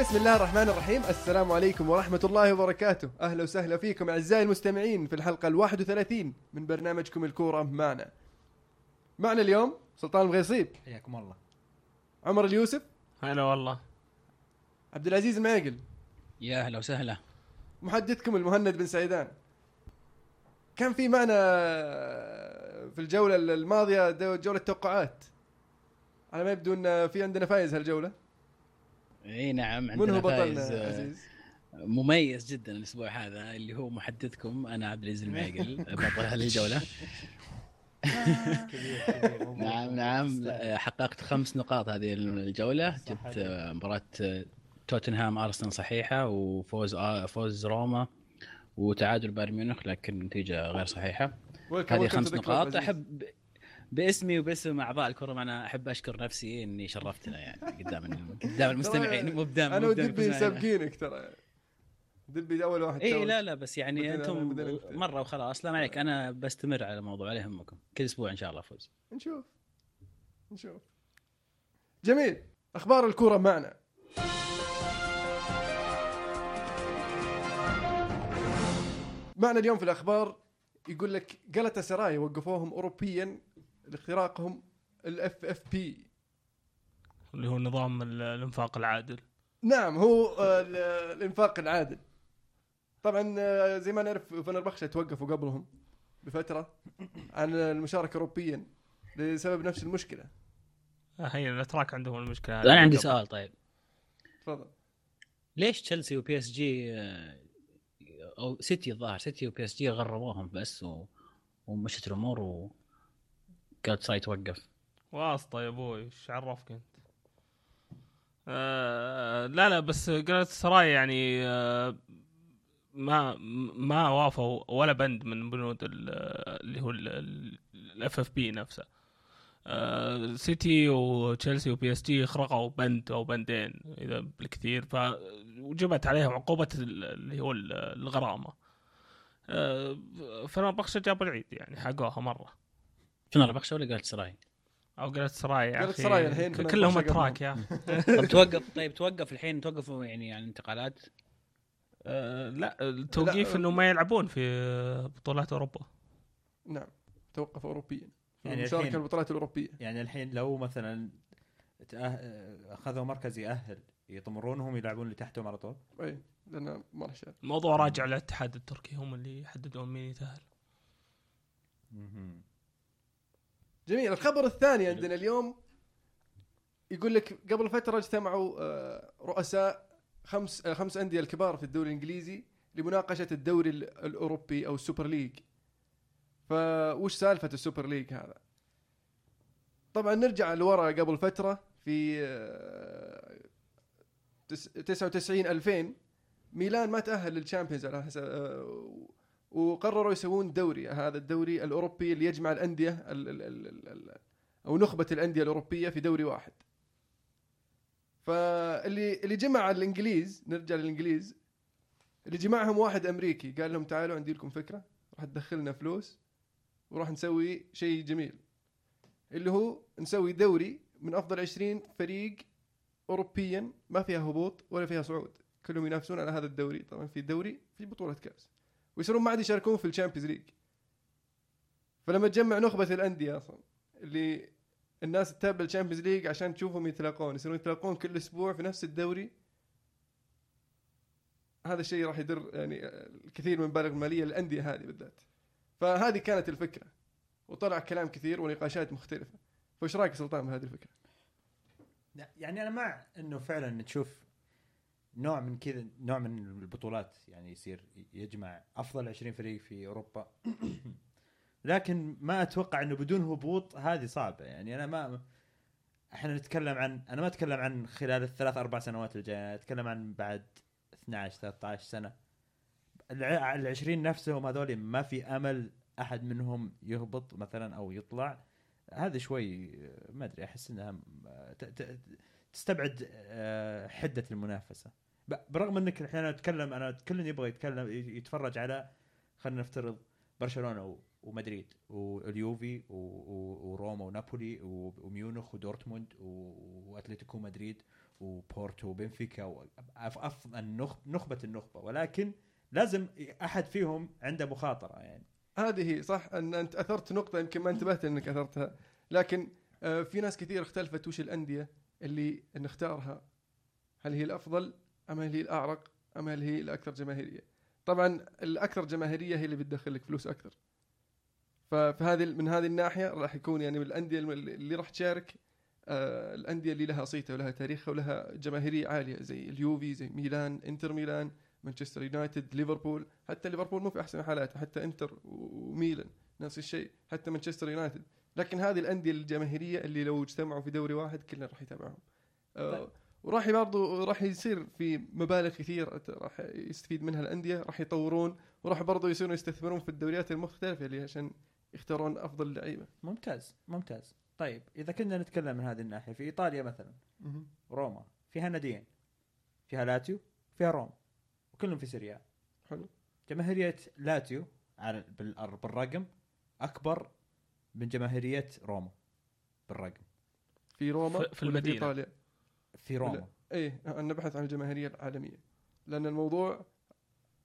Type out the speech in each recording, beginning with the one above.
بسم الله الرحمن الرحيم. السلام عليكم ورحمة الله وبركاته. أهلا وسهلا فيكم أعزائي المستمعين في الحلقة الواحد وثلاثين من برنامجكم الكورة معنا. معنا اليوم سلطان الغيصيب. حياكم الله. عمر اليوسف. هلا والله. عبد العزيز المعقل يا أهلا وسهلا. محدثكم المهند بن سعيدان. كان في معنا في الجولة الماضية جولة توقعات. على ما يبدو إن في عندنا فايز هالجولة. إي نعم من عندنا هو بطلنا آه، عزيز؟ مميز جدا الأسبوع هذا اللي هو محدثكم أنا عبد العزيز المعقل بطل هذه الجولة نعم نعم حققت خمس نقاط هذه الجولة جبت. آه، مباراة آه، توتنهام أرسنال صحيحة وفوز آه، فوز روما وتعادل بايرن ميونخ لكن نتيجة غير صحيحة هذه خمس نقاط. أحب باسمي وباسم أعضاء الكرة معنا أحب أشكر نفسي إني شرفتنا يعني قدام قدام المستمعين مو قدام أنا ودبي. سابقينك ترى. دبي أول واحد اي. لا لا بس يعني أنتم. مرة وخلاص لا ما عليك أنا بستمر على الموضوع لا يهمكم كل أسبوع إن شاء الله فوز نشوف. نشوف. جميل. أخبار الكورة معنا. معنا اليوم في الأخبار يقول لك غلطة سراي وقفوهم اوروبيا لاختراقهم ال FFP اللي هو نظام ال- الانفاق العادل. نعم هو آه، ال- الانفاق العادل. طبعا آه، زي ما نعرف فنربخشة توقفوا قبلهم بفترة عن المشاركة اوروبيا لسبب نفس المشكلة. آه، هي الأتراك عندهم المشكلة أنا عندي قبل. سؤال طيب. تفضل. ليش تشيلسي وبي اس جي أو سيتي الظاهر سيتي وبي اس جي غرموهم بس و... ومشت الأمور و غلطة سراي توقف واسطه يا أبوي إيش عرفك أنت؟ آه لا لا بس غلطة سراي يعني آه ما ما وافوا ولا بند من بنود ال- اللي هو ال FFP نفسه. آه سيتي وتشيلسي وبي اس جي خرقوا بند أو بندين إذا بالكثير ف وجبت عليهم عقوبة ال- اللي هو ال- الغرامة. آه فنربخشة جابوا العيد يعني حقوها مرة. فنربخشة ولا غلطة سراي؟ أو غلطة سراي يا غلطة أخي. سراي الحين كلهم أتراك يا طب توقف طيب توقف الحين توقفوا يعني عن الانتقالات. آه، لا التوقيف إنه ما يلعبون في بطولات أوروبا. نعم توقف اوروبيا. يعني المشاركه الحين- البطولات الأوروبية. يعني الحين لو مثلا تأه- أخذوا مركز يأهل يطمرونهم يلعبون اللي تحتهم على طول؟ اي لأن ما راح الموضوع راجع للاتحاد التركي هم اللي يحددون مين يتأهل. جميل. الخبر الثاني عندنا اليوم يقول لك قبل فترة اجتمعوا آه، رؤساء خمس آه، خمس أندية الكبار في الدوري الإنجليزي لمناقشة الدوري ال- الأوروبي أو ال Super League فوش سالفة ال Super League هذا؟ طبعا نرجع لورا قبل فترة في آه، تس- 99 2000 ميلان ما تأهل لل Champions على حسب آه، وقرروا يسوون دوري هذا الدوري الأوروبي اللي يجمع الأندية ال ال ال ال ال أو نخبة الأندية الأوروبية في دوري واحد. فاللي اللي جمع الإنجليز نرجع للإنجليز اللي جمعهم واحد أمريكي قال لهم تعالوا عندي لكم فكرة راح تدخلنا فلوس وراح نسوي شيء جميل. اللي هو نسوي دوري من أفضل 20 فريق اوروبيا ما فيها هبوط ولا فيها صعود. كلهم ينافسون على هذا الدوري. طبعا في دوري في بطولة كأس. ويصيرون ما عاد يشاركون في ال Champions League. فلما تجمع نخبة الأندية أصلا اللي الناس تتابع ال Champions League عشان تشوفهم يتلاقون يصيرون يتلاقون كل أسبوع في نفس الدوري. هذا الشيء راح يدر يعني الكثير من المبالغ المالية للأندية هذه بالذات. فهذه كانت الفكرة. وطلع كلام كثير ونقاشات مختلفة. فإيش رأيك سلطان بهذه الفكرة؟ يعني أنا مع إنه فعلا تشوف نوع من كذا نوع من البطولات يعني يصير يجمع أفضل 20 فريق في أوروبا. لكن ما أتوقع إنه بدون هبوط هذه صعبة. يعني أنا ما إحنا نتكلم عن أنا ما أتكلم عن خلال الثلاث أربع سنوات الجايه أنا أتكلم عن بعد 12 13 سنة. ال 20 نفسهم هذول ما في أمل أحد منهم يهبط مثلا أو يطلع. هذا شوي ما أدري أحس إنها تستبعد آه، حدة المنافسة. برغم انك الحين أنا اتكلم أنا كل يبغى يتكلم يتفرج على خلينا نفترض برشلونة ومدريد واليوفي وروما ونابولي وميونخ ودورتموند وأتلتيكو مدريد وبورتو وبنفيكا نخبة النخبة. ولكن لازم أحد فيهم عنده مخاطرة يعني. هذه هي صح؟ ان أنت أثرت نقطة يمكن ما انتبهت إنك أثرتها. لكن آه، في ناس كثير اختلفت وش الأندية اللي نختارها. هل هي الأفضل؟ ام هل هي الأعرق ام هل هي الأكثر جماهيرية. طبعا الأكثر جماهيرية هي اللي بتدخل لك فلوس أكثر. فهذه من هذه الناحية راح يكون يعني من الأندية اللي راح تشارك آه الأندية اللي لها صيته ولها تاريخها ولها جماهيرية عالية زي اليوفي زي ميلان إنتر ميلان مانشستر يونايتد ليفربول. حتى ليفربول مو في أحسن حالاته حتى إنتر وميلان نفس الشيء حتى مانشستر يونايتد. لكن هذه الأندية الجماهيرية اللي لو اجتمعوا في دوري واحد كلنا راح يتابعهم. آه طيب. وراح برضو راح يصير في مبالغ كثير راح يستفيد منها الأندية راح يطورون وراح برضو يصيرون يستثمرون في الدوريات المختلفة اللي عشان يختارون أفضل لعيبة. ممتاز ممتاز. طيب إذا كنا نتكلم من هذه الناحية في إيطاليا مثلا روما فيها ناديين فيها لاتسيو فيها روما وكلهم في سيريا آ. حلو. جماهيرية لاتسيو على بالرقم أكبر من جماهيرية روما بالرقم. في روما في- في المدينة. في إيطاليا؟ في روما. إيه نبحث عن الجماهيرية العالمية لأن الموضوع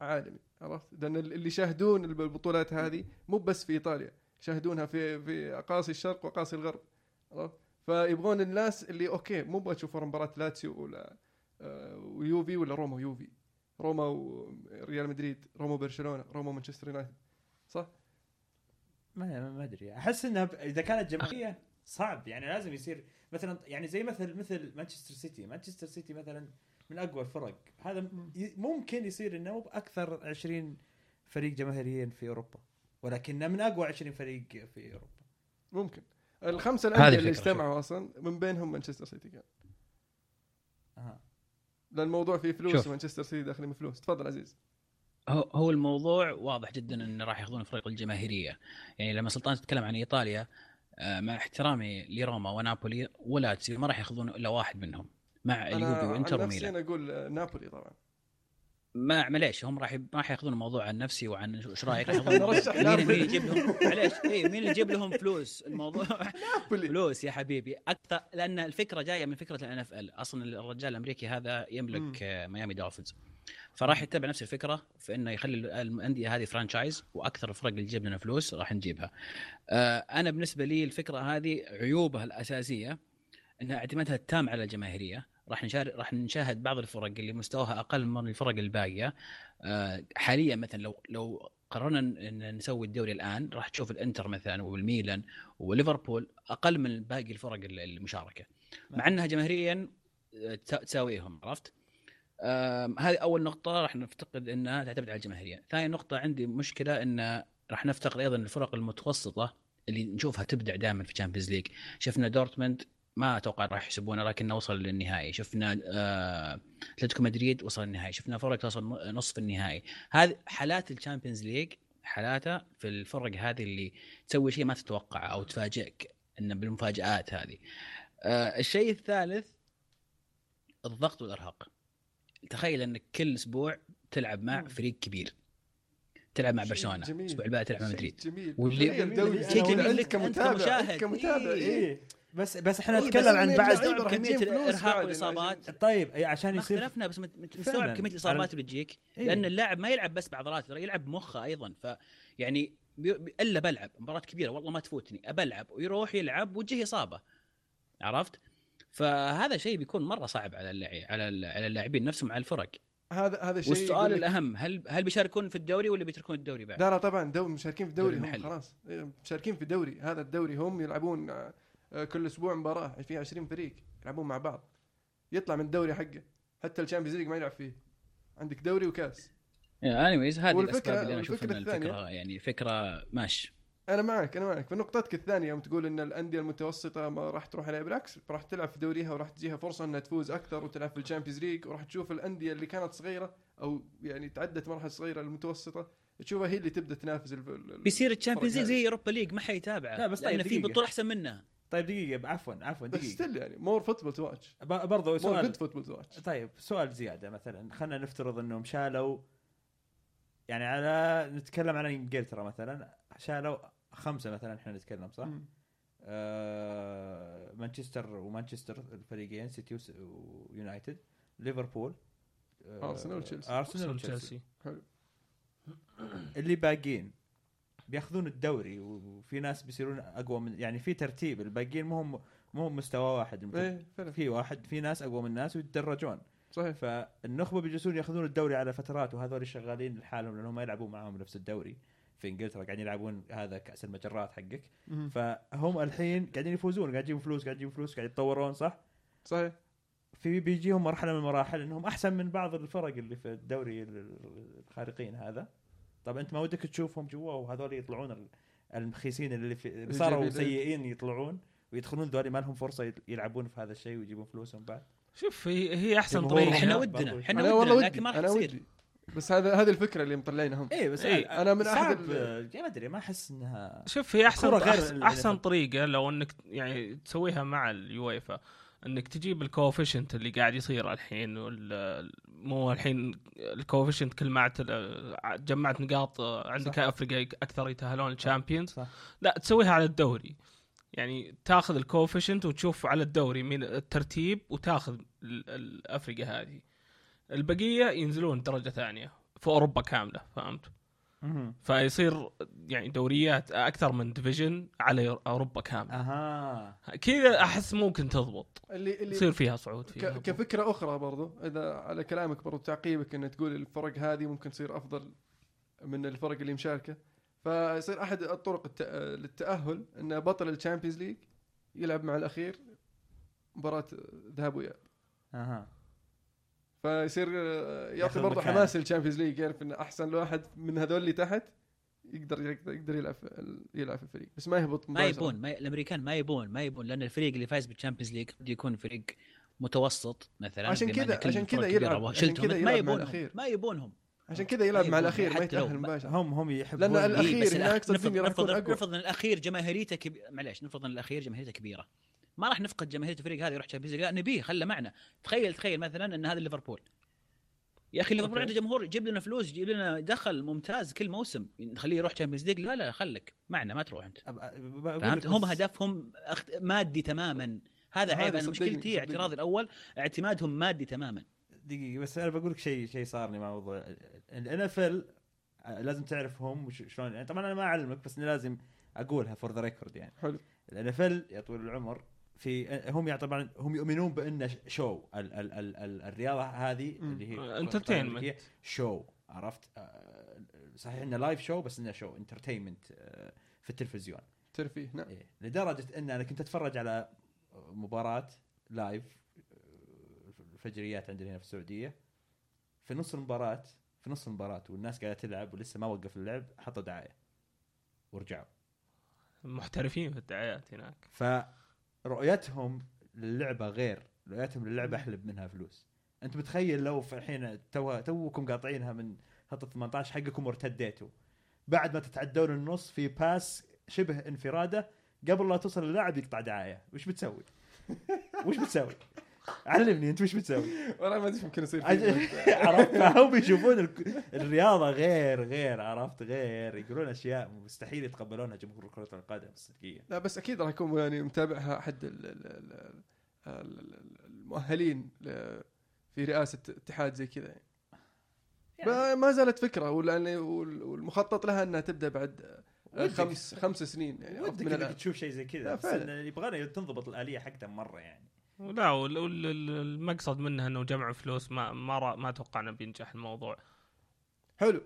عالمي عرفت؟ لأن اللي يشاهدون البطولات هذه مو بس في إيطاليا يشاهدونها في في أقاصي الشرق وأقاصي الغرب عرفت؟ فيبغون الناس اللي okay مو بتشوف مباراة لاتسيو ولا آه، ويوفي ولا روما ويوفي؟ روما وريال مدريد روما وبرشلونة روما ومانشستر يونايتد صح؟ ما ما أدري أحس إنها ب- إذا كانت جماهيرية صعب يعني لازم يصير مثلا يعني زي مثل مثل مانشستر سيتي. مانشستر سيتي مثلا من أقوى الفرق. هذا ممكن يصير إنه مو أكثر 20 فريق جماهيريا في أوروبا ولكنه من أقوى 20 فريق في أوروبا. ممكن. الخمسه الأندية اللي اجتمعوا أصلا من بينهم مانشستر سيتي كان. أها. لأن الموضوع فيه فلوس شوف. ومانشستر سيتي داخلين بفلوس. تفضل عزيز. هو هو الموضوع واضح جدا انه راح يأخذون الفرق الجماهيرية. يعني لما سلطان تتكلم عن إيطاليا مع احترامي لروما ونابولي ولاتسيو ما راح ياخذون إلا واحد منهم مع اليوفي وإنتر وميلان أنا أقول آه، نابولي طبعا. ما معليش هم راح راح ياخذون الموضوع عن نفسي وعن إيش رأيك؟ مين. مين يجيب لهم معليش اي مين يجيب لهم فلوس؟ الموضوع نابولي. فلوس يا حبيبي. أكثر لأن الفكرة جاية من فكرة ال NFL أصلا الرجال الأمريكي هذا. يملك آه، ميامي دولفينز. فراح يتبع نفس الفكرة في إنه يخلي الأندية هذه franchise وأكثر الفرق اللي تجيب لنا فلوس راح نجيبها. آه، أنا بالنسبة لي الفكرة هذه عيوبها الأساسية إنها اعتمادها التام على الجماهيرية راح نشارك راح نشاهد بعض الفرق اللي مستواها أقل من الفرق الباقية آه، حاليا مثلا لو لو قررنا ان نسوي الدوري الآن راح تشوف الإنتر مثلا والميلان وليفربول أقل من باقي الفرق المشاركة مع إنها جماهيريا آه، تسا- تساويهم عرفت؟ هذه أول نقطة راح نفتقد إنها تعتمد على الجماهيرية، ثاني نقطة عندي مشكلة إن راح نفتقد أيضا الفرق المتوسطة اللي نشوفها تبدع دائما في Champions League، شفنا دورتموند ما أتوقع راح يحسبونه لكنه وصل للنهائي، شفنا آه، أتلتيكو مدريد وصل للنهائي، شفنا فرق توصل نصف النهائي، هذه حالات ال Champions League حالاتها في الفرق هذه اللي تسوي شيء ما تتوقعه أو تفاجئك انه بالمفاجآت هذه. آه، الشيء الثالث الضغط والإرهاق. تخيل انك كل أسبوع تلعب مع مم. فريق كبير. تلعب مع برشلونة، جميل. الأسبوع اللي بعد تلعب مع مدريد. جميل واللي- دوري شيء جميل لك كمتابع كمتابع إيه. إيه. إيه. بس بس إحنا إيه، نتكلم عن بعد بعد والإصابات. عشان- طيب أي عشان يصير اختلفنا بس. مستوعب كمية الإصابات اللي بتجيك إيه. لأن اللاعب ما يلعب بس بعضلات يلعب مخه أيضا ف يعني بي- بي- إلا بلعب مباراة كبيرة والله ما تفوتني أبلعب ويروح يلعب وتجيه إصابة عرفت؟ فهذا شيء بيكون مرة صعب على اللاعب على على اللاعبين نفسهم على الفرق. هذا هذا شيء والسؤال يقول لك- الأهم هل هل بيشاركون في الدوري ولا بيتركون الدوري بعد؟ لا لا طبعا دوري مشاركين في الدوري دوري هم. خلاص. إيه، مشاركين في الدوري. هذا الدوري هم يلعبون آه، كل أسبوع مباراة في 20 فريق يلعبون مع بعض. يطلع من الدوري حقه. حتى ال Champions League ما يلعب فيه. عندك دوري وكاس. anyways هذه الأسباب اللي أنا أشوف والفكرة ان الثانية- الفكرة يعني فكرة ماشي. أنا معك أنا معك. فنقطتك الثانية يوم تقول إن الأندية المتوسطة ما راح تروح عليها بالعكس راح تلعب في دوريها وراح تجيها فرصة إنها تفوز أكثر وتلعب في ال Champions League وراح تشوف الأندية اللي كانت صغيرة أو يعني تعدت مراحل صغيرة المتوسطة تشوفها هي اللي تبدأ تنافس بيصير الشامبيونز ليج زي اوروبا ليج ما حيتابعه لا، بس طيب في دقيقة. بطولة أحسن منها طيب دقيقة عفوا عفوا بس دقيقة. ستيل يعني مور فوتبول تو واتش ب- برضو مور سؤال. جود فوتبول تو واتش طيب سؤال زيادة مثلا خلينا نفترض إنهم شالوا يعني على نتكلم على إنجلترا مثلا شالوا خمسة مثلا إحنا نتكلم صح؟ آه مانشستر ومانشستر الفريقين سيتي ويونايتد ليفربول آه، أرسنال وتشيلسي. أرسنال وتشيلسي. تشيلسي اللي باقيين بياخذون الدوري وفي ناس بيصيرون أقوى من يعني في ترتيب الباقيين مو هم مو مستوى واحد إيه في واحد في ناس أقوى من الناس ويتدرجون. صحيح. فالنخبة بيجلسون ياخذون الدوري على فترات وهذول شغالين لحالهم لأنهم ما يلعبون معاهم نفس الدوري. في إنجلترا قاعدين يلعبون هذا كأس المجرات حقك. فهم الحين قاعدين يفوزون قاعد يجيبون فلوس قاعد يجيبون فلوس قاعد يتطورون صح؟ صحيح في بيجيهم مرحلة من المراحل إنهم أحسن من بعض الفرق اللي في الدوري الخارقين هذا طب أنت ما ودك تشوفهم جوا وهذول يطلعون ال- المخيسين اللي, في اللي صاروا. سيئين يطلعون ويدخلون ذولي ما لهم فرصه يلعبون في هذا الشيء ويجيبون فلوسهم بعد شوف هي هي أحسن طريقة إحنا. ودنا إحنا ودنا لكن ما راح تصير بس هذا هذه الفكرة اللي مطلعينها هم إيه بس إيه، أنا من ال- يا ما أدري ما أحس إنها شوف هي أحسن غير أحسن طريقة لو إنك يعني تسويها مع اليويفا إنك تجيب ال coefficient اللي قاعد يصير الحين مو الحين ال coefficient كل ما عت- جمعت نقاط عندك. الفرق اللي أكثر يتأهلون ال Champions صح. لا تسويها على الدوري. يعني تاخذ ال coefficient وتشوف على الدوري من الترتيب وتاخذ ال- الافرقه هذه. البقية ينزلون درجة ثانية في أوروبا كاملة فهمت. فيصير يعني دوريات أكثر من division على أوروبا. كاملة. أها. كذا أحس ممكن تضبط. اللي اللي يصير فيها صعود ك- فيها كفكرة أخرى برضو إذا على كلامك برضو تعقيبك ان تقول الفرق هذه ممكن تصير أفضل من الفرق اللي مشاركة. فيصير أحد الطرق الت... للتأهل ان بطل ال Champions League يلعب مع الأخير مباراة ذهاب واياب أها. فيصير آه، يعطي مكان. حماس لل Champions League يعرف إن أحسن واحد من هذول اللي تحت يقدر يقدر يقدر يلعب يلعب في الفريق بس ما يهبط ما. يبون ما ي... الأمريكان ما يبون ما يبون لأن الفريق اللي فاز بال Champions League بده يكون فريق متوسط مثلا عشان كذا- عشان كذا يلعب- عشان كذا ما يبونهم الأخير. ما يبونهم عشان كذا يلعب مع يبون الأخير ما يتأهل مباشرة هم هم يحبون الأخير إيه، بس هناك الأخ- صدقني نفرض راح نفرض, يكون أقوى. نفرض إن الأخير جماهيريته كبي... معليش نفرض إن الأخير جماهيريته كبيرة ما راح نفقد جماهيريه الفريق هذا يروح Champions League. لا نبيه خله معنا. تخيل تخيل مثلا إن هذا ليفربول. يا أخي ليفربول. عنده جمهور يجيب لنا فلوس يجيب لنا دخل ممتاز كل موسم. نخليه يروح Champions League. لا لا خلك معنا ما تروح أنت. فهمت؟ هم هدفهم. مادي تماما. هذا عيب أنا مشكلتي. اعتراضي الأول اعتمادهم مادي تماما. دقيقة بس أنا بقول لك شيء شيء صارني مع موضوع ال NFL لازم تعرف هم وش- شلون. يعني طبعا أنا ما أعلمك بس لازم أقولها for the record يعني. حلو. ال NFL يا طويل العمر في هم طبعا هم يؤمنون بأن show ال ال ال ال الرياضة هذه. اللي هي. القدم الأمريكية، show عرفت آه، صحيح إنه live show بس إنه show entertainment في التلفزيون ترفيه نعم إيه. لدرجة إن أنا كنت أتفرج على مباراة live الفجريات عندنا هنا في السعودية في نص المباراة في نص المباراة والناس قاعدة تلعب ولسه ما وقف اللعب حطوا دعاية ورجعوا محترفين في الدعايات هناك فرؤيتهم للعبة غير رؤيتهم للعبة أحلب منها فلوس أنت متخيل لو في الحين تو توكم قاطعينها من خط 18 حقكم وارتديتوا بعد ما تتعدون النص في pass شبه انفراده قبل لا توصل اللاعب يقطع دعاية وش بتسوي؟ وش بتسوي؟ علمني أنت وش بتسوي؟ والله ما أدري إيش ممكن يصير. عرفت فهم يشوفون ال- الرياضة غير غير عرفت غير يقولون أشياء مستحيل يتقبلونها جمهور كرة القدم الصدقية لا بس أكيد راح يكون يعني متابعها أحد ال- ال- ال- ال- ال- المؤهلين في رئاسة اتحاد زي كذا يعني. ما- ما زالت فكرة وال- والمخطط لها إنها تبدأ بعد خمس خمس سنين يعني ودك من إنك تشوف شيء زي كذا بس. إنه يبغانا تنضبط الآلية حقتها مرة يعني لا وال- وال- ال- المقصد منها إنه جمع فلوس ما ما ما أتوقع إنه بينجح الموضوع. حلو.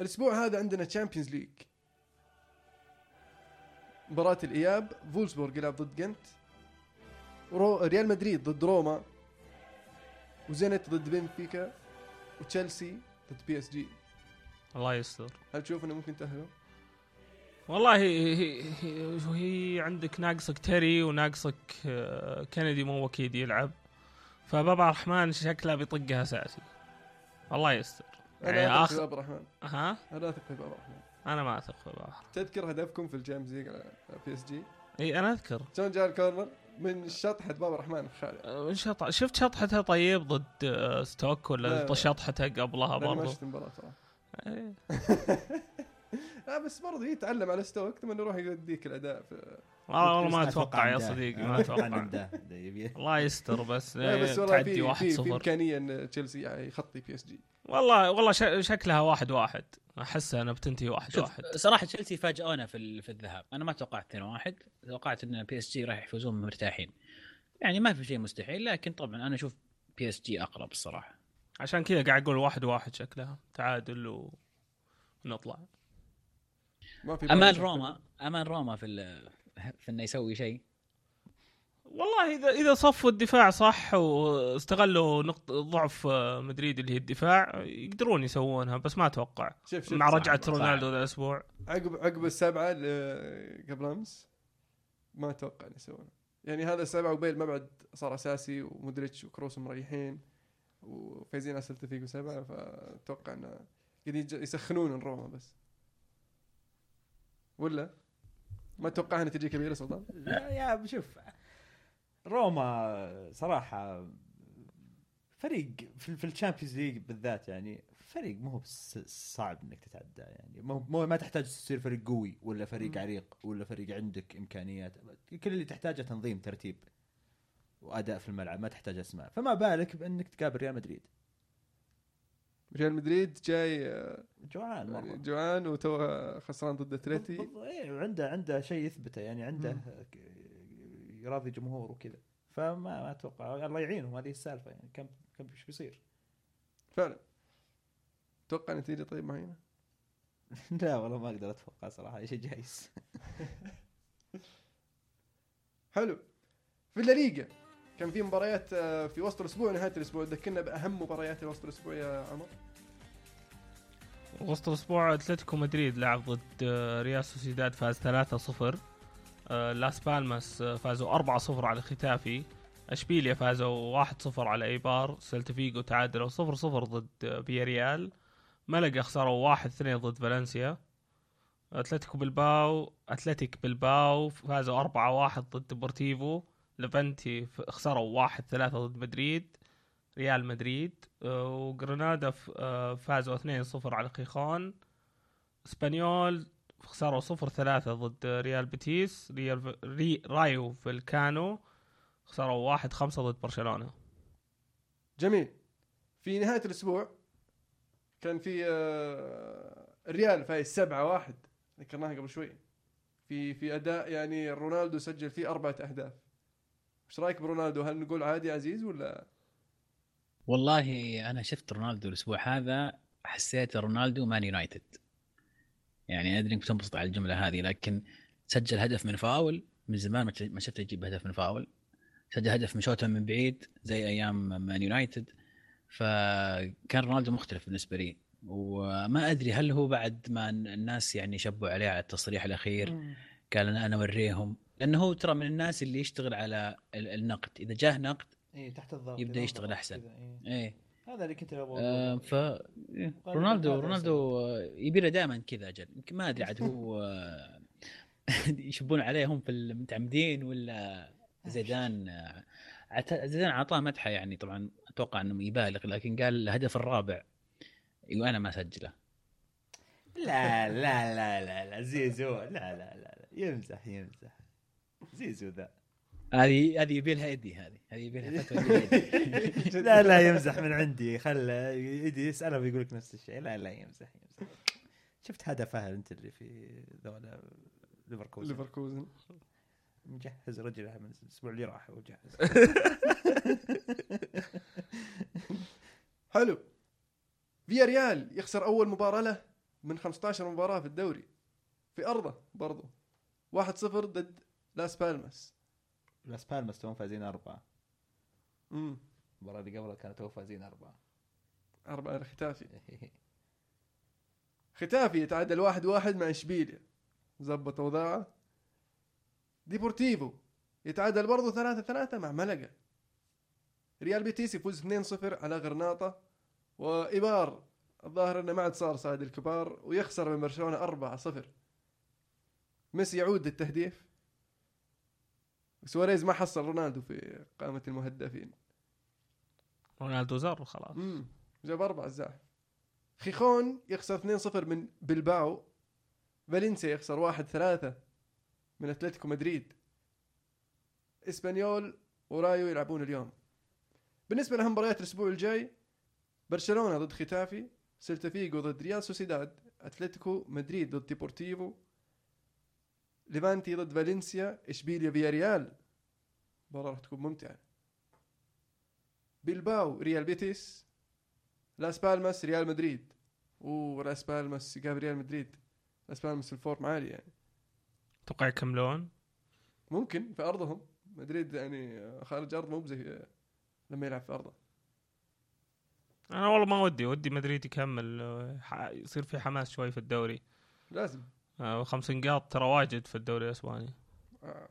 الأسبوع هذا عندنا Champions League مباراة الإياب فولسبورغ يلعب ضد جنت و- ريال مدريد ضد روما وزينت ضد بنفيكا وتشيلسي ضد بي إس جي. الله يستر. هل تشوف إنه ممكن تاهلوا؟ والله هي, هي, هي, عندك ناقصك تيري وناقصك آه، كندي مو أكيد يلعب. فبابا الرحمن شكله بيطقها اساسي الله يستر. يعني أنا اثق في آخر- باب الرحمن ها؟ أنا اثق في باب الرحمن أنا ما أثق في بابا تذكر هدفكم في الجيمز ليج على بي اس جي إي أنا أذكر. شلون جاء الكورنر من شطحة باب الرحمن خالد. آه، شط... شفت شطحتها طيب ضد آه، ستوك لا. ولا شطحتها قبلها أنا ما شفت المباراة صراحة. لا بس برضه يتعلم على ستوك ثم يروح يوديك الأداء في والله والله ما أتوقع يا. صديقي آه، ما أتوقع الله يستر بس. لا بس والله تعدي في واحد في, في صفر. إمكانية إن تشيلسي يخطي بي اس جي والله والله ش- شكلها واحد واحد. احس إنها بتنتهي واحد شوف واحد. صراحة تشيلسي فاجئونا في ال- في الذهاب. أنا ما توقعت 2 1 توقعت إن بي اس جي راح يفوزون مرتاحين. يعني ما في شيء مستحيل لكن طبعا أنا أشوف بي اس جي أقرب الصراحة. عشان كذا قاعد أقول واحد واحد شكلها. تعادل. ونطلع. ما في امال. روما. امال روما في ال- في إنه يسوي شيء. والله اذا إذا صفوا الدفاع صح واستغلوا نقطة ضعف مدريد اللي هي الدفاع يقدرون يسوونها بس ما أتوقع. شوف شوف مع رجعة صعب. رونالدو ذا الأسبوع. عقب عقب السبعة اللي قبل أمس ما أتوقع ان يسوونها يعني هذا السبعة وبيل ما بعد صار أساسي ومودريتش وكروس مريحين وفايزين على سلتا فيجو سبعة فأتوقع إنه قاعدين يسخنون روما بس. ولا؟ ما اتوقعها نتيجه كبيرة سلطان؟ لا يا شوف روما صراحة فريق في, في ال Champions League بالذات يعني فريق مو صعب إنك تتعدى يعني. مو, مو ما تحتاج تصير فريق قوي ولا فريق. عريق ولا فريق عندك إمكانيات. كل اللي تحتاجه تنظيم ترتيب وأداء في الملعب ما تحتاج أسماء. فما بالك بإنك تقابل ريال مدريد. ريال مدريد جاي آه، جوعان مرة. جوعان وتو خسران ضد أتلتي. إيه، وعنده عنده شيء يثبته يعني عنده يراضي جمهور وكذا. فما ما أتوقع الله يعينهم هذه السالفة يعني كم كم إيش بيصير؟ فعلا. أتوقع نتيجة طيب معينه لا والله ما أقدر أتوقع صراحة شيء جايز. حلو. في الليغا كان في مباريات آه، في وسط الأسبوع ونهايه الأسبوع. ذكرنا بأهم مباريات وسط الأسبوع يا عمر. وسط الأسبوع أتلتيكو مدريد لعب ضد آه، ريال سوسيداد فاز 3-0 آه، لاس بالماس فازوا 4-0 على ختافي. أشبيليا فازوا 1-0 على إيبار. سيلتا فيجو تعادلوا 0-0 ضد فياريال. ملقا خسروا 1-2 ضد فالنسيا. أتلتيكو بلباو أتلتيك بلباو فازوا 4-1 ضد ديبورتيفو ليفانتي ف- خسروا 1-3 ضد مدريد ريال مدريد آه، وغرنادا آه، فازوا 2-0 على خيخون اسبانيول خسروا 0-3 ضد ريال بيتيس ريال ري رايو فاليكانو خسروا 1-5 ضد برشلونة. جميل. في نهاية الأسبوع كان في آه، الريال فايز 7 1 ذكرناها قبل شوي. في في أداء يعني رونالدو سجل فيه أربعة أهداف. إيش رأيك برونالدو؟ هل نقول عادي عزيز ولا؟ والله أنا شفت رونالدو الأسبوع هذا حسيت رونالدو مان يونايتد. يعني أدري إنك تنبسط على الجملة هذه لكن سجل هدف من فاول من زمان ما ش- ما شفته يجيب هدف من فاول. سجل هدف من شوطه من بعيد زي أيام مان يونايتد. فكان رونالدو مختلف بالنسبة لي. وما أدري هل هو بعد ما الناس يعني شبوا عليه على التصريح الأخير قال أنا أنا اوريهم لأنه هو ترى من الناس اللي يشتغل على ال- النقد. إذا جاه نقد إي تحت الضغط يبدأ إذا يشتغل إيه. إيه هذا اللي كنت أبغى آه،. ف إيه، رونالدو رونالدو آه، يبي له دائما كذا أجل. يمكن ما أدري عاد هو آه، يشبون عليه هم في المتعمدين ولا زيدان آه، زيدان اعطاه مدحه يعني. طبعا أتوقع إنه يبالغ لكن قال الهدف الرابع وأنا ما أسجله. لا لا لا لا لا زيزو لا لا لا, لا. يمزح يمزح. زيزو ذا هذه هذه يبي لها إيدي هذه. هذه يبي لها يدي. لا لا يمزح من عندي. خل يدي يسأله بيقول لك نفس الشيء. لا لا يمزح يمزح. شفت هدفه أنت اللي في ذولا ليفركوزن؟ ليفركوزن. مجهز رجله من الأسبوع اللي راح وجهز حلو. فيا ريال يخسر أول مباراة له من 15 مباراة في الدوري. في أرضه برضو 1-0 ضد لاس بالماس لاس بالماس توهم فايزين أربعة. امم المباراة اللي قبلها كانوا توهم فايزين أربعة. على ختافي. ختافي يتعادل واحد واحد مع إشبيليا. زبط اوضاعه ديبورتيفو يتعادل برضه ثلاثة ثلاثة مع ملقا. ريال بيتيس يفوز 2-0 على غرناطة. وإيبار الظاهر إنه ما عاد صار صاد الكبار ويخسر من برشلونة 4-0 ميسي يعود للتهديف. سواريز ما حصل رونالدو في قائمة المهدفين رونالدو زر خلاص. امم جاب أربع الزاحف. خيخون يخسر 2-0 من بلباو. فالنسيا يخسر واحد ثلاثة من أتلتيكو مدريد. إسبانيول ورايو يلعبون اليوم. بالنسبة لهم مباريات الأسبوع الجاي برشلونة ضد ختافي سيلتا فيجو ضد ريال سوسيداد أتلتيكو مدريد ضد ديبورتيفو ليفانتي ضد فالنسيا اشبيليا فيا ريال. مباراة راح تكون ممتعة. بيلباو ريال بيتيس. لاس بالماس ريال مدريد. ولاس بالماس يقابل ريال مدريد. لاس بالماس ال form عالي يعني. أتوقع يكملون ممكن في أرضهم. مدريد يعني خارج أرض مو بزي لما يلعب في أرضه. أنا والله ما ودي ودي مدريد يكمل يصير في حماس شوي في الدوري. لازم. خمس نقاط ترى واجد في الدوري الإسباني. آه.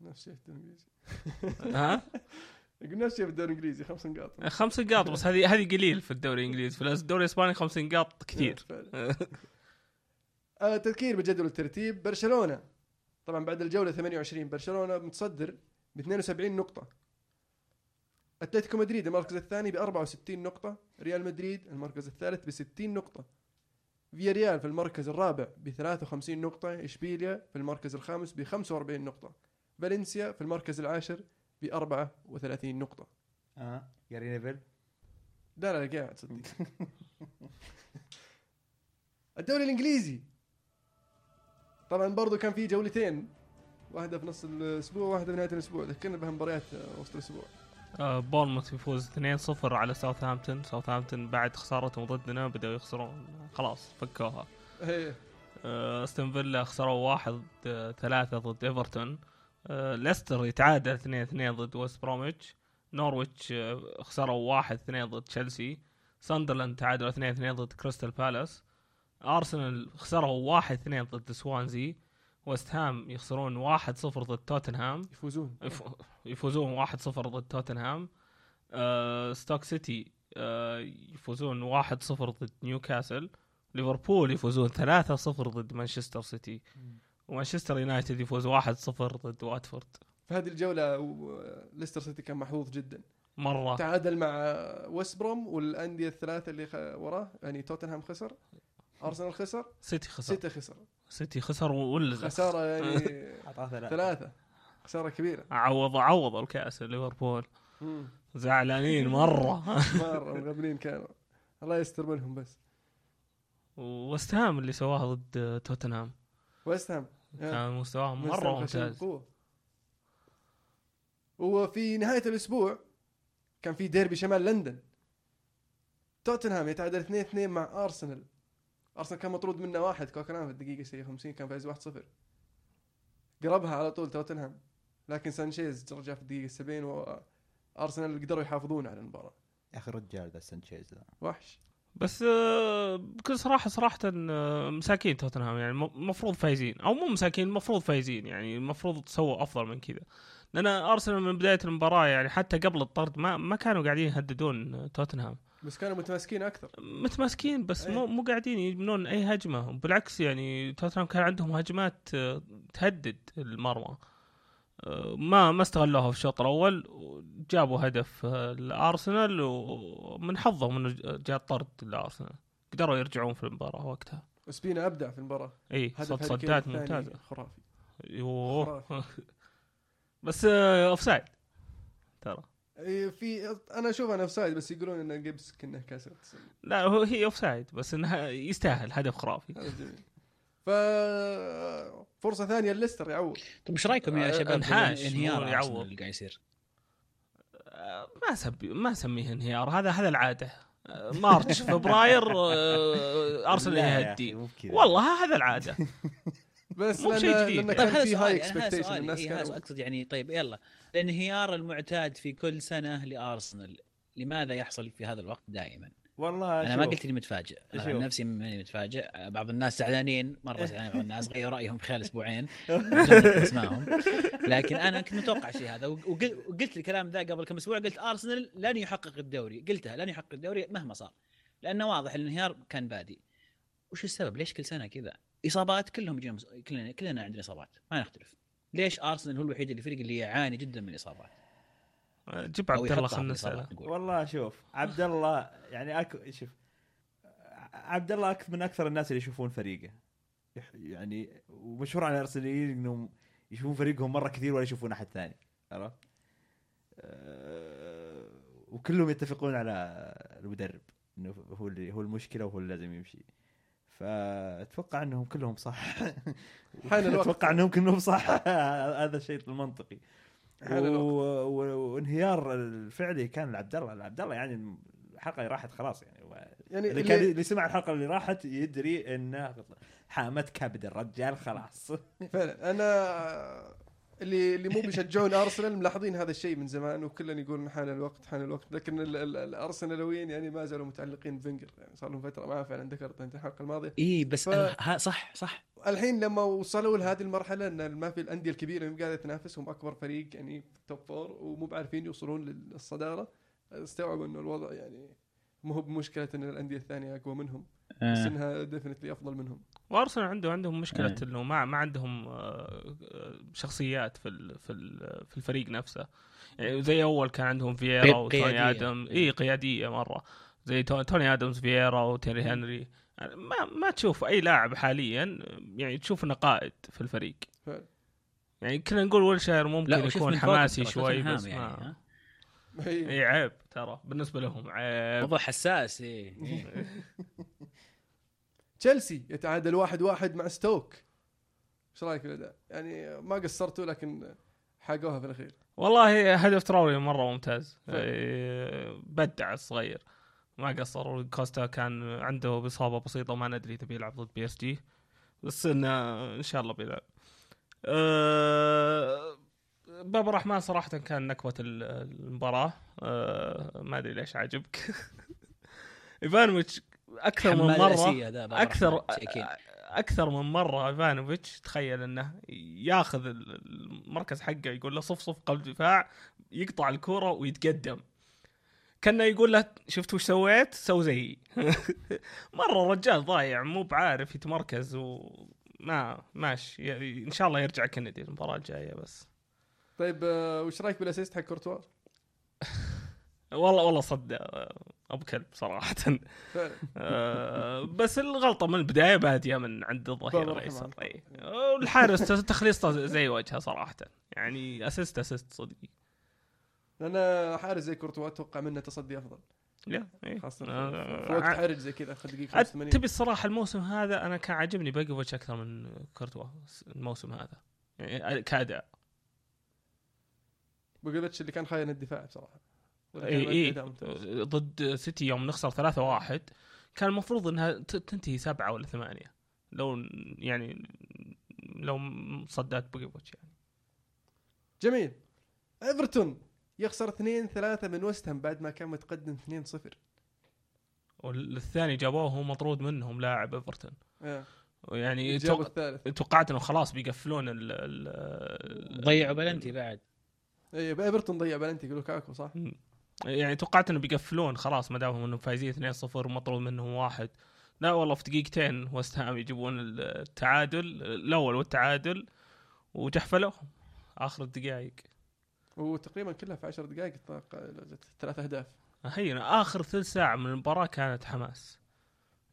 نفس الشيء في الدوري الإنجليزي. ها؟ يقول نفس الشيء في الدوري الإنجليزي خمس نقاط. خمس نقاط بس هذه هذه قليل في الدوري الإنجليزي. في الدوري الإسباني خمس نقاط كثير. فعلا. آه تذكير بجدول الترتيب برشلونة. طبعا بعد الجولة 28 برشلونة متصدر ب 72 نقطة. أتلتيكو مدريد المركز الثاني ب 64 نقطة. ريال مدريد المركز الثالث ب 60 نقطة. فيا ريال في المركز الرابع ب 53 نقطة إشبيليا في المركز الخامس ب 45 نقطة فالنسيا في المركز العاشر ب 34 نقطة. آه جاري نيفل. لا لا قاعد صدق الدوري الإنجليزي. طبعا برضو كان في جولتين واحدة في نص الأسبوع وواحدة في نهاية الأسبوع. ذكرنا بها مباريات آه، وسط الأسبوع. آه، بورنموث يفوز 2-0 على ساوثهامبتون. ساوثهامبتون بعد خسارتهم ضدنا بدأوا يخسرون. خلاص فكوها. إيه أستون فيلا خسروا واحد آه، ثلاثة ضد إيفرتون. آه، ليستر يتعادل 2 2 ضد ويست بروميتش. نورويتش خسروا واحد اثنين ضد تشيلسي. ساندرلاند تعادلوا 2 2 ضد كريستال بالاس. أرسنال خسروا واحد اثنين ضد سوانزي. ويست هام يخسرون واحد صفر ضد توتنهام يفوزون. يف- يفوزون واحد صفر ضد توتنهام آه، ستوك سيتي آه، يفوزون واحد صفر ضد نيوكاسل ليفربول يفوزون ثلاثة صفر ضد مانشستر سيتي ومانشستر يونايتد يفوز واحد صفر ضد واتفورد في هذه الجولة و- ليستر سيتي كان محظوظ جدا. مرة. تعادل مع ويست بروم والأندية الثلاثة اللي خ- وراه يعني توتنهام خسر ارسنال خسر سيتي خسر. سيتي خسر. سيتي خسر ولا خسارة يعني ثلاثة. خسارة كبيرة. عوض عوضوا الكأس ليفربول. زعلانين مرة. مرة مغبنين كانوا. الله يستر منهم بس. وست هام اللي سواها ضد توتنهام. ويست هام. كان مستواهم خشن ممتاز. وفي نهاية الأسبوع كان في ديربي شمال لندن. توتنهام يتعادل 2 2 مع أرسنال. أرسنال كان مطرود منه واحد كوكران في الدقيقة 50 كان فايز 1 0 قربها على طول توتنهام لكن سانشيز رجع في الدقيقة 70 وأرسنال قدروا يحافظون على المباراة. يا أخي رجال ذا سانشيز ذا. وحش. بس آه، بكل صراحة صراحة آه، مساكين توتنهام يعني المفروض فايزين. أو مو مساكين المفروض فايزين يعني المفروض سووا أفضل من كذا. لأن أرسنال من بداية المباراة يعني حتى قبل الطرد ما ما كانوا قاعدين يهددون توتنهام. بس كانوا متماسكين أكثر. متماسكين بس أيه. مو مو قاعدين يبنون أي هجمة. بالعكس يعني توتنهام كان عندهم هجمات آه، تهدد المرمى. آه، ما ما استغلوها في الشوط الأول. جابوا هدف آه، الارسنال ومن حظهم إنه جاء طرد الارسنال قدروا يرجعون في المباراة وقتها. واوسبينا أبدع في المباراة. إي صد صدات ممتازه خرافي. يوه خرافي. بس آه، offside ترى. في أنا أشوف أنا offside بس يقولون أن جيبس كنا كاسر التسلل. لا هو هي offside بس إنها يستاهل هدف خرافي. جميل. ف فرصة ثانية ليستر يعوض. طيب إيش رأيكم يا آه، شباب؟ انحاش، انهيار يعوض. اللي قاعد يصير؟ آه، ما سبي ما أسميه انهيار هذا هذا العادة. آه، March فبراير أرسنال يهدي. والله هذا العادة. بس مو لأن. لأن طيب كان هذا في high expectation الناس إيه، هذا كانوا أقصد يعني طيب يلا. الانهيار المعتاد في كل سنة لأرسنال. لماذا يحصل في هذا الوقت دائما؟ والله أنا ما شوف. قلت إني متفاجئ. أنا. عن نفسي ماني متفاجئ. بعض الناس زعلانين مرة زعلانين بعض الناس غيروا رأيهم خلال أسبوعين. اسمائهم لكن أنا كنت متوقع شيء هذا. وقل- وقلت الكلام ذا قبل كم أسبوع. قلت أرسنال لن يحقق الدوري. قلتها لن يحقق الدوري مهما صار. لأنه واضح الانهيار كان بادي. وش السبب؟ ليش كل سنة كذا؟ إصابات كلهم كلنا كلنا عندنا إصابات. ما نختلف. ليش أرسنال هو الوحيد اللي الفريق اللي يعاني جدا من الإصابات؟ جيب عبد الله الإصابات نسأله. والله شوف عبد الله يعني أك... شوف عبد الله أك... من أكثر الناس اللي يشوفون فريقه. يعني ومشهور عن الأرسناليين إنهم يشوفون فريقهم مرة كثير ولا يشوفون أحد ثاني عرفت؟ آه، وكلهم يتفقون على المدرب إنه هو اللي هو المشكلة وهو اللي لازم يمشي. فأتوقع أنهم كلهم صح. حان الوقت. أتوقع أنهم كلهم صح. هذا الشيء المنطقي. و... وانهيار الفعلي كان لعبد الله. لعبد الله يعني الحلقة اللي راحت خلاص يعني. يعني اللي كان اللي اللي سمع الحلقة اللي راحت يدري إنه حامت كبد الرجال خلاص. فعلا. أنا اللي اللي مو بيشجعون أرسنال ملاحظين هذا الشيء من زمان وكلنا يقولون حان الوقت حان الوقت. لكن ال- ال- الأرسنالويين يعني ما زالوا متعلقين بفنجر يعني صار لهم فترة ما فعلا ذكرت أنت الحلقة الماضية. إي بس ف- ها صح صح. الحين لما وصلوا لهذه المرحلة إن ما في الأندية الكبيرة اللي قاعدة تنافس هم أكبر فريق يعني top four ومو بعارفين يوصلون للصدارة استوعبوا إنه الوضع يعني مو بمشكلة إن الأندية الثانية أقوى منهم بس آه. إنها definitely أفضل منهم. وأرسنال عنده عندهم مشكلة إيه. إنه ما ما عندهم آه، شخصيات في ال- في ال- في الفريق نفسه. يعني زي أول كان عندهم فييرا وتوني قيادية. آدم. اي قيادية مرة. زي تو- توني آدمز فييرا وتيري هنري. يعني ما ما تشوف أي لاعب حاليا يعني تشوف إنه قائد في الفريق. يعني كنا نقول ويلشاير ممكن يكون حماسي شوي بس يعني ما اي عيب ترى. بالنسبة لهم عيب. موضوع حساس اي إيه. تشيلسي يتعادل واحد واحد مع ستوك. إيش رأيك في الأداء؟ يعني ما قصرتوا لكن حاقوها في الأخير. والله هدف تراوري مرة ممتاز. إيه، بدع الصغير ما قصر كوستا كان عنده إصابة بسيطة ما ندري إذا بيلعب ضد PSG. بس انه إن شاء الله بيلعب. أه بابا رحمن صراحة كان نكبة ال- المباراة. أه ما أدري ليش عجبك ايفانوفيتش أكثر من مرة أكثر. أكثر من مرة ايفانوفيتش تخيل إنه ياخذ المركز حقه يقول له صف صف قلب دفاع يقطع الكوره ويتقدم كأنه يقول له شفت وش سويت؟ سو زيي مرة الرجال ضايع مو بعارف يتمركز وما ماشي يعني إن شاء الله يرجع كندي المباراة الجاية بس طيب آه، وش رأيك بال assist حق كورتوا؟ والله والله صد ابو كلب صراحة. آه، بس الغلطة من البداية باديه من عند الظهير الأيسر. والحارس تخليصته زي وجهه صراحة. يعني assist assist صدقي لأن حارس زي كورتوا أتوقع منه تصدي أفضل. لا إيه. خاصة آه، في وقت ع- حرج زي كذا اخذ دقيقة أت- 85 تبي الصراحة الموسم هذا أنا كان عاجبني بيجوفيتش أكثر من كورتوا الموسم هذا. يعني كأداء. بيجوفيتش اللي كان خاين الدفاع بصراحة. اي اي ممتاز. ضد سيتي يوم نخسر 3 1 كان المفروض إنها ت- تنتهي سبعة ولا ثمانية. لو يعني لو صدات بيجوفيتش يعني. جميل. إيفرتون يخسر 2 3 من ويست هام بعد ما كان متقدم 2 0 والثاني جابوه هو مطرود منهم لاعب إيفرتون. يعني توق- الثالث. توقعت إنه خلاص بيقفلون ال ال ضيعوا بلنتي بعد. اي ايفرتون ضيع بلنتي لوكاكو صح؟ يعني توقعت انه بيقفلون خلاص ما دامهم إنهم فايزين 2-0 ومطرود منهم واحد. لا والله في دقيقتين وست هام يجيبون التعادل الأول والتعادل وجحفلوهم آخر الدقائق وتقريبا كلها في 10 دقائق ثلاث أهداف. هي آخر ثلث ساعة من المباراة كانت حماس.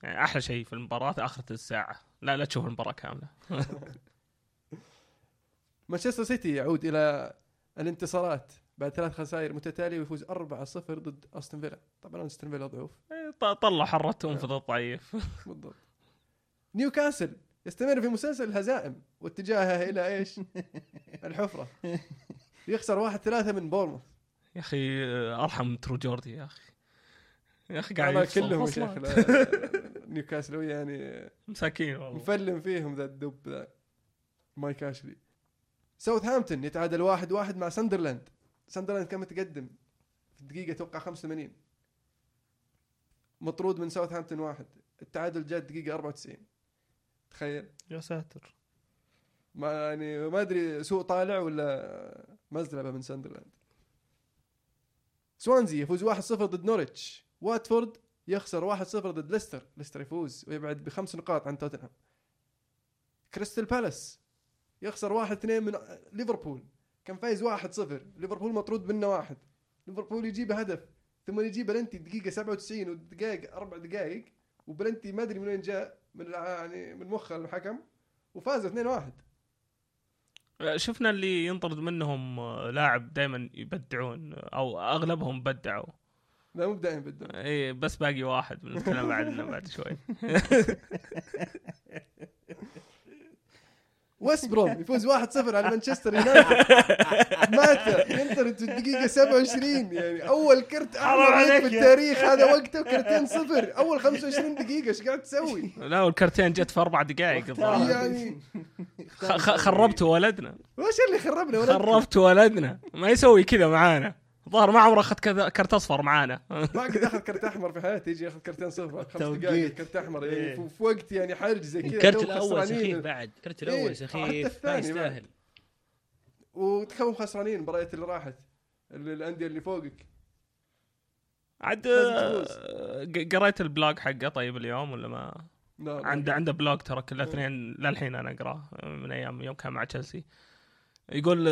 يعني أحلى شيء في المباراة آخر ثلث ساعة. لا لا تشوف المباراة كاملة. مانشستر سيتي يعود إلى الانتصارات. بعد ثلاث خسائر متتالية ويفوز 4-0 ضد أستون فيلا. طبعا أستون فيلا ضعوف. ط- طلع حرتهم في الضعيف. بالضبط. نيوكاسل يستمر في مسلسل الهزائم واتجاهه إلى إيش؟ الحفرة. يخسر واحد ثلاثة من بورنموث. يا أخي أرحم True Geordie يا أخي. يا أخي قاعد كلهم يا شيخ نيوكاسل يعني مساكين والله. مفلم فيهم ذا الدب ذا. مايك آشلي. ساوثهامبتون يتعادل واحد واحد مع ساندرلاند. ساندرلاند كان متقدم في الدقيقة أتوقع 85 مطرود من ساوثهامبتون واحد. التعادل جاء الدقيقة 94 تخيل. يا ساتر. ما يعني ما أدري سوء طالع ولا مزلبة من ساندرلاند. سوانزي يفوز 1-0 ضد نوريتش. واتفورد يخسر 1-0 ضد ليستر. ليستر يفوز ويبعد بخمس نقاط عن توتنهام. كريستال بالاس يخسر 1-2 من ليفربول. كان فايز 1-0 ليفربول مطرود منه واحد. ليفربول يجيب هدف ثم يجيب بلنتي دقيقة 97 ودقائق أربع دقائق وبلنتي ما أدري من وين جاء من يعني من مخ الحكم وفازوا 2-1 شفنا اللي ينطرد منهم آه، لاعب دائما يبدعون أو أغلبهم بدعوا. لا مو دائما بدهم اي بس باقي واحد بنتكلم عنه بعد شوي. ويست بروم يفوز 1-0 على مانشستر يونايتد. مات ينطرد في الدقيقة 27 يعني أول كرت عليك في التاريخ هذا وقته كرتين صفر. أول 25 دقيقة إيش قاعد تسوي؟ لا والكرتين جت في أربع دقائق. الظاهر. يعني خ- خ- خربت ولدنا. وش اللي خربنا ولا خربت ولدنا. ما يسوي كذا معانا. ظهر ما عمره أخذ كذا كرت أصفر معانا. ما قد أخذ كرت أحمر في حياته يجي يأخذ كرتين صفر خمس. دقائق كرت أحمر. يعني إيه. في- في وقت يعني حرج زي كذا الكرت الأول. سخيف بعد. الكرت إيه، الأول سخيف ما الثاني يستاهل. وتكون خسرانين المباريات اللي راحت ال- الأندية اللي فوقك. عاد قريت ال blog حقه طيب اليوم ولا ما. عنده عنده blog ترى كل اثنين للحين أنا أقرأه من أيام يوم كان مع تشيلسي. يقول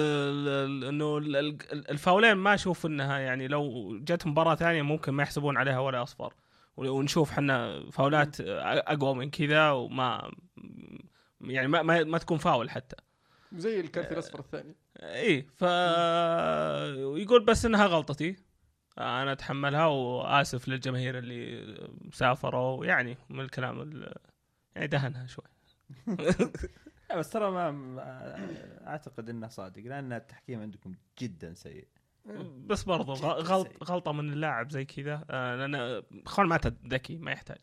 إنه ال- ال- الفاولين ما أشوف إنها يعني لو جت مباراة ثانية ممكن ما يحسبون عليها ولا أصفر. ونشوف حنا فاولات أقوى من كذا وما يعني ما ما, ما تكون فاول حتى. زي الكرت الأصفر الثاني. إيه ف يقول بس إنها غلطتي. أنا أتحملها وآسف للجماهير اللي سافروا يعني من الكلام ال- يعني دهنها شوي. لا، بس ترى ما ما- أعتقد إنه صادق لأن التحكيم عندكم جدا سيء. بس برضو غ- غلط غلطة من اللاعب زي كذا. آه، لأن خوان مات ذكي ما يحتاج.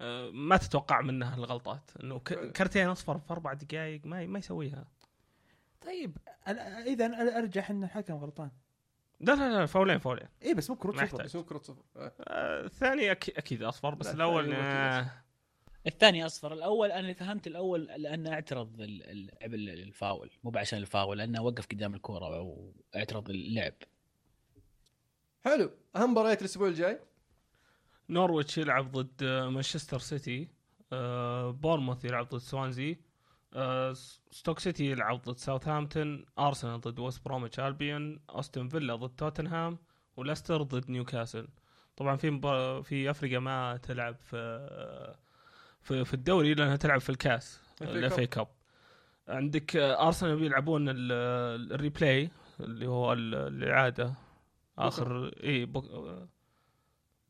آه، ما تتوقع منه الغلطات. إنه ك- كرتين أصفر في أربع دقائق ما ما يسويها. طيب إذا أرجح إن الحكم غلطان. لا لا لا فاولين فاولين. اي بس مو كروت ما صفر يحتاج. بس هو كرة صفر آه. آه، الثاني أك- أكيد أصفر بس لا، الأول الثاني هو آه، الثاني أصفر الأول أنا فهمت الأول لأنه اعترض ال- اللعب ال- الفاول مو عشان الفاول لأنه وقف قدام الكورة واعترض اللعب حلو. أهم مباريات الأسبوع الجاي؟ نورويتش يلعب ضد آه، مانشستر سيتي آه، بورنموث يلعب ضد سوانزي آه، ستوك سيتي يلعب ضد ساوثهامبتون أرسنال ضد ويست بروميتش ألبيون أستون فيلا ضد توتنهام وليستر ضد نيوكاسل. طبعا في مبا... في أفرقة ما تلعب في في, في الدوري لانها تلعب في الكاس FA ال FA Cup عندك آه، ارسنال بيلعبون ال- ال replay اللي هو ال- الإعادة. آخر إي بك...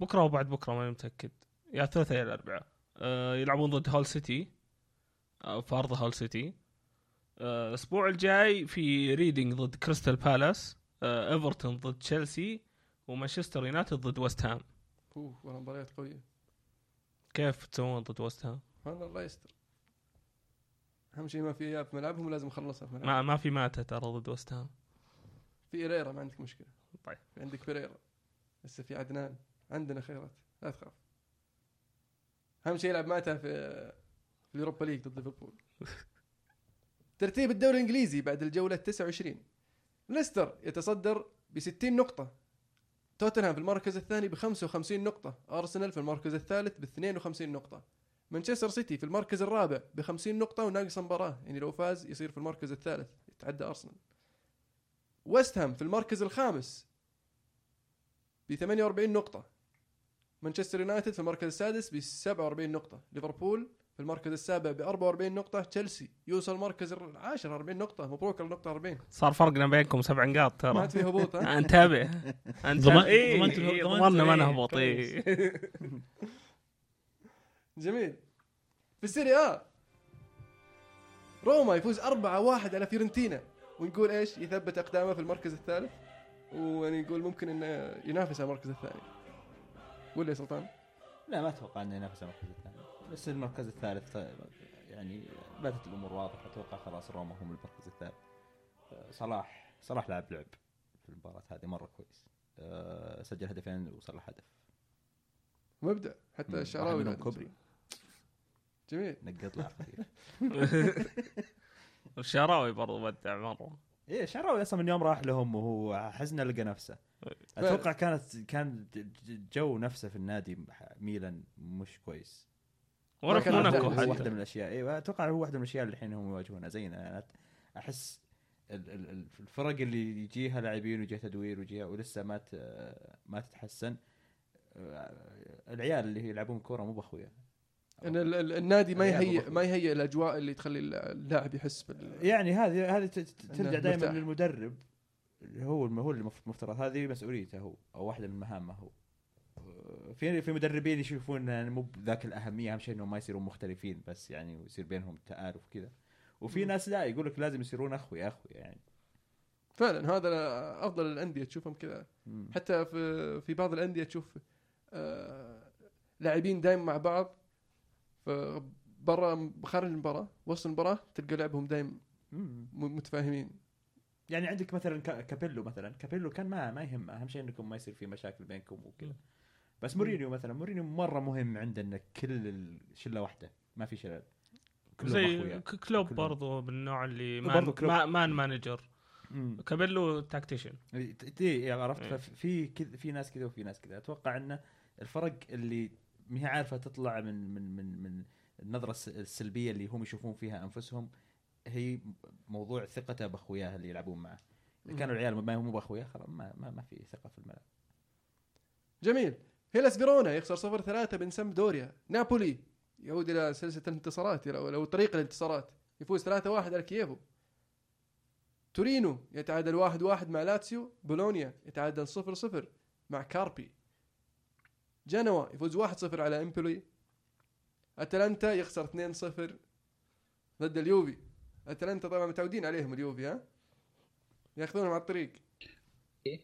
بكرة وبعد بكرة ماني متأكد. يا الثلاثاء يا الاربعاء آه يلعبون ضد هول سيتي آه في ارض هول سيتي آه، الأسبوع الجاي في ريدنج ضد كريستال بالاس آه ايفرتون ضد تشيلسي ومانشستر يونايتد ضد ويست هام أوه مباريات قوية. كيف تسوون ضد ويست هام؟ سبحان الله يستر. أهم شيء ما في إياب في ملعبهم ولازم أخلصها في ملعبهم. ما ما في ماتا ترى ضد ويست هام. في هيريرا ما عندك مشكلة. طيب. في عندك بيريرا لسه في عدنان. عندنا خيارات لا تخاف. أهم شيء يلعب ماتا في في ال Europa League ضد ليفربول. ترتيب الدوري الإنجليزي بعد الجولة 29 ليستر يتصدر ب 60 نقطة. توتنهام في المركز الثاني ب 55 نقطة، أرسنال في المركز الثالث ب 52 نقطة. مانشستر سيتي في المركز الرابع ب 50 نقطة وناقص مباراة، يعني لو فاز يصير في المركز الثالث، يتعدى أرسنال. ويست هام في المركز الخامس ب 48 نقطة. مانشستر يونايتد في المركز السادس ب 47 نقطة، ليفربول في المركز السابع ب 44 نقطة، تشيلسي يوصل المركز العاشر 40 نقطة، مبروك النقطة 40. صار فرقنا بينكم سبع نقاط ما ترى عاد في هبوط ها؟ انتبه. ضمننا ما نهبط. إيه. جميل. في السيريا روما يفوز 4-1 على فيورنتينا ونقول إيش؟ يثبت أقدامه في المركز الثالث. ويعني نقول ممكن إنه ينافس على المركز الثاني. قول لي يا سلطان. لا ما أتوقع إنه ينافس على المركز الثاني. بس المركز الثالث يعني بدت الأمور واضحة. أتوقع خلاص روما هم المركز الثالث. آه، صلاح صلاح لعب لعب في المباراة هذه مرة كويس. آه، سجل هدفين وصلح هدف. مبدع حتى. الشعراوي كوبري. جميل. نقط له خفيف. الشراوي برضو بدع مرة. إيه شعراوي أصلا من يوم راح لهم وهو حزنه لقى نفسه. أتوقع كانت كان جو نفسه في النادي ميلان مش كويس. كان موناكو. هو حتى. واحدة من الأشياء أيوه أتوقع هو واحدة من الأشياء اللي الحين هم يواجهونها زينا يعني أحس ال- ال- ال- الفرق اللي يجيها لاعبين ويجيها تدوير ويجيها ولسه ما ت- ما تتحسن آه، العيال اللي يلعبون كورة مو بأخويا إن ال- ال- النادي ما يهيئ. ما يهيئ الأجواء اللي تخلي اللاعب يحس بال يعني هذه هذه ت- ت- ترجع دائما. للمدرب اللي هو هو اللي المفترض هذه مسؤوليته هو أو واحدة من مهامه هو في في مدربين يشوفون يعني مو بذاك الأهمية أهم شيء إنهم ما يصيرون مختلفين بس يعني ويصير بينهم تآلف كذا. وفي. ناس لا يقول لك لازم يصيرون اخويا اخويا يعني. فعلا هذا أفضل الأندية تشوفهم كذا. حتى في في بعض الأندية تشوف آه، لاعبين دايم مع بعض برا خارج المباراة وسط المباراة تلقى لعبهم دايم متفاهمين. يعني عندك مثلا كا- كابيلو مثلا. كابيلو كان ما ما يهمه. أهم شيء إنكم ما يصير في مشاكل بينكم وكذا. بس مورينيو مثلا مورينيو مرة مهم عنده انك كل الشله واحدة ما في شلل. كلهم زي كلوب كلهم. برضو من النوع اللي man, كلوب. ما- man manager. كابيلو tactician إي عرفت؟ إيه. ففي كذا في ناس كذا وفي ناس كذا. أتوقع ان الفرق اللي ما هي عارفة تطلع من من من من النظرة الس- السلبية اللي هم يشوفون فيها أنفسهم هي موضوع ثقته بأخوياه اللي يلعبون معه. إذا كانوا العيال ما مو بأخوياه خلاص ما, ما, ما في ثقة في الملعب. جميل. هيلاس فيرونا يخسر 0 3 من سامبدوريا. نابولي يعود إلى سلسلة الانتصارات لو طريق الانتصارات. يفوز 3 1 على كييفو. تورينو يتعادل 1 1 مع لاتسيو. بولونيا يتعادل 0 0 مع كاربي. جنوا يفوز 1 0 على إمبولي. أتلانتا يخسر 2 0 ضد اليوفي. أتلانتا طبعا متعودين عليهم اليوفي ها؟ يأخذونهم على الطريق.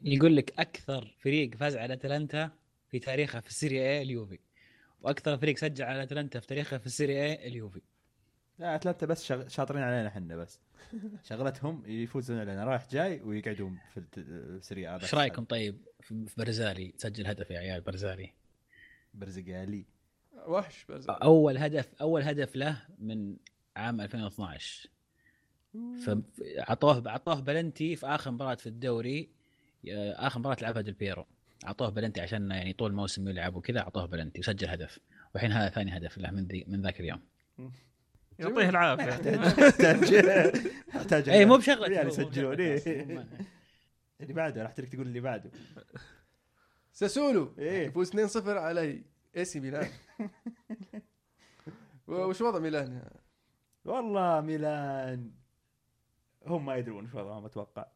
يقول لك أكثر فريق فاز على أتلانتا في تاريخه في ال Serie A اليوفي. وأكثر فريق سجل على أتلانتا في تاريخه في ال Serie A اليوفي. لا أتلانتا بس شغ... شاطرين علينا إحنا بس. شغلتهم يفوزون علينا. رايح جاي ويقعدون في السريع إيش رأيكم طيب في برزالي؟ سجل هدف يا عيال برزالي. برزالي. وحش بس أول هدف أول هدف له من عام 2012 فعطوه عطوه بلنتي في آخر مباراة في الدوري آه، آخر مباراة لعبها ديل بيرو. عطوه بلنتي عشان يعني طول الموسم يلعب وكذا عطوه بلنتي وسجل هدف والحين هذا ثاني هدف له من ذي من ذاك اليوم يعطيه العافية يحتاج يحتاج اي مو بشغلة بشغلة يسجلون. إيه. اللي بعده راح ترك تقول اللي بعده ساسولو إيه. يفوز 2-0 على اي سي ميلان وش وضع ميلان؟ والله ميلان هم ما يدرون إيش وضعهم أتوقع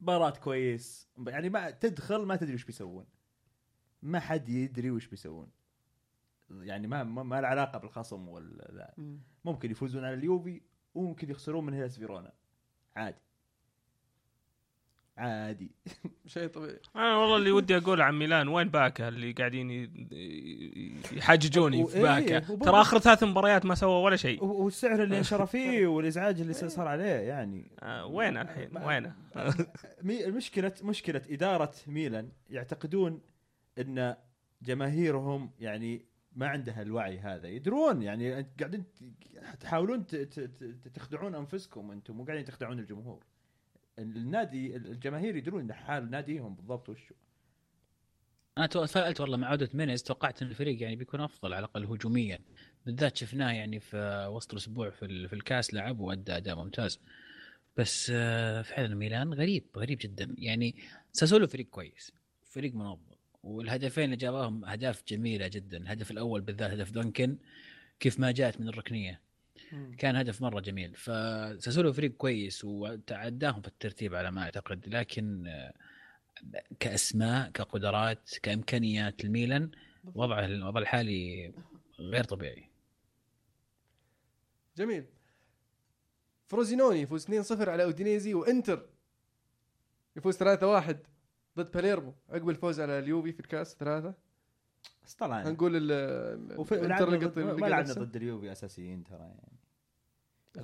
مباراة كويس. يعني ما تدخل ما تدري وش بيسوون. ما حد يدري وش بيسوون. يعني ما ما, ما له علاقة بالخصم ولا لا. ممكن يفوزون على اليوفي وممكن يخسرون من هيلاس فيرونا. عادي. عادي. شيء طبيعي. أنا والله اللي ودي أقول عن ميلان وين باكا اللي قاعدين يحججوني في إيه، باكا ترى آخر ثلاث مباريات ما سوى ولا شيء. والسعر اللي انشرى فيه والإزعاج اللي صار عليه يعني. آه، وينه الحين؟ وينه؟ المشكلة مشكلة إدارة ميلان يعتقدون أن جماهيرهم يعني ما عندها الوعي هذا. يدرون يعني قاعدين تحاولون تخدعون أنفسكم أنتم مو قاعدين تخدعون الجمهور. النادي الجماهير يدرون إن حال ناديهم بالضبط وشو. أنا تفائلت والله مع عودة مينيز توقعت إن الفريق يعني بيكون أفضل على الأقل هجوميا. بالذات شفناه يعني في وسط الأسبوع في, ال- في الكاس لعب وأدى أداء ممتاز. بس آه، فعلا ميلان غريب غريب جدا. يعني ساسولو فريق كويس فريق منظم. والهدفين اللي جابهم أهداف جميلة جدا. الهدف الأول بالذات هدف دونكن كيف ما جاءت من الركنية. كان هدف مرة جميل. فساسولو فريق كويس وتعداهم في الترتيب على ما أعتقد. لكن آه، كأسماء كقدرات كإمكانيات الميلان وضعه الوضع الحالي غير طبيعي. جميل. فروزينوني يفوز 2-0 على أودينيزي وإنتر يفوز 3-1 ضد باليرمو. عقب الفوز على اليوفي في الكاس ثلاثة. بس طلع. هنقول ال وفي قط- ما لعبنا ضد اليوفي أساسيين ترى يعني.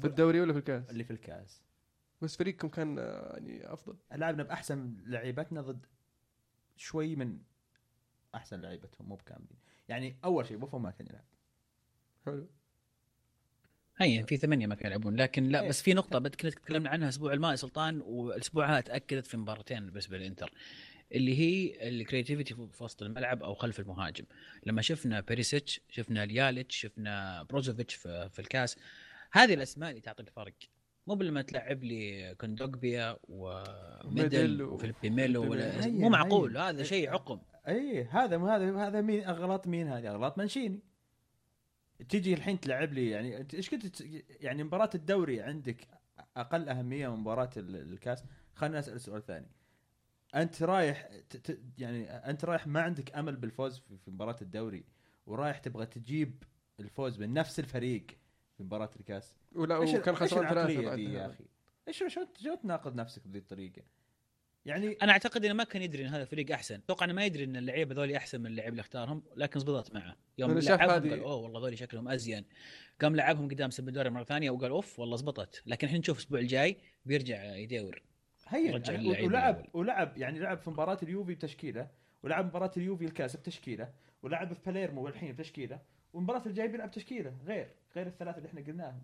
في الدوري ولا في الكاس؟ اللي في الكاس. بس فريقكم كان آه، يعني أفضل. لعبنا بأحسن لعيبتنا ضد شوي من أحسن لعيبتهم مو بكاملين. يعني أول شيء بوفون ما كان يلعب. حلو. هي في ثمانية ما كانوا يلعبون لكن لا إيه. بس في نقطة كنا تكلمنا عنها الأسبوع الماضي سلطان والأسبوع هذا تأكدت في مباراتين بالنسبة للإنتر اللي هي ال creativity في وسط الملعب أو خلف المهاجم. لما شفنا بيريسيتش شفنا ليايتش شفنا بروزوفيتش في, في الكاس هذه الأسماء اللي تعطي الفرق مو لما تلعب لي كوندوغبيا وميديل وفيليبي ميلو ولا مو معقول. هذا شيء عقم. أي هذا هذا هذا مين أغلاط مين هذه؟ أغلاط منشيني تيجي الحين تلعب لي يعني إيش كنت يعني مباراة الدوري عندك أقل أهمية من مباراة ال- الكاس؟ خليني أسأل سؤال ثاني. أنت رايح يعني أنت رايح ما عندك أمل بالفوز في في مباراة الدوري ورايح تبغى تجيب الفوز من نفس الفريق. في مباراة الكاس ولا إيش- وكان خسران ثلاثة دي يا أخي؟ إيش شو شو تناقض نفسك بهذه الطريقة؟ يعني أنا أعتقد إنه ما كان يدري إن هذا الفريق أحسن. أتوقع إنه ما يدري إن اللعيبة ذولي أحسن من اللعيب اللي اختارهم لكن زبطت معه. يوم لعبهم هذه- قال أوه والله ذولي شكلهم أزين. قام لعبهم قدام سمبدوري مرة ثانية وقال أوف والله زبطت. لكن الحين نشوف الأسبوع الجاي بيرجع يدور. هي يعني ولعب. ولعب يعني لعب في مباراة اليوفي بتشكيلة ولعب مباراة اليوفي الكاس بتشكيلة ولعب في باليرمو الحين بتشكيلة والمباراة الجاية بيلعب تشكيلة غير. غير الثلاثة اللي إحنا قلناهم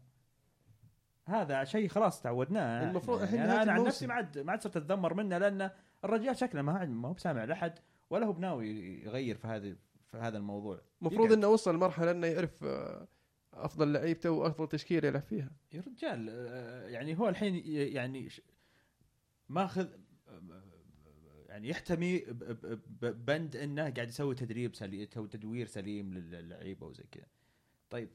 هذا شيء خلاص تعودناه المفروض يعني الحين أنا, نهاية أنا عن. نفسي ما عاد ما عاد صرت أتذمر منه لأن الرجال شكله ما ما هو بسامع لأحد ولا هو بناوي يغير في هذه في هذا الموضوع المفروض. إنه وصل مرحله إنه يعرف آه، أفضل لعيبته وأفضل تشكيلة يلعب فيها يا رجال آه، يعني هو الحين يعني ماخذ يعني يحتمي بند إنه قاعد يسوي تدريب سليم تدوير سليم للعيبة وزي كذا. طيب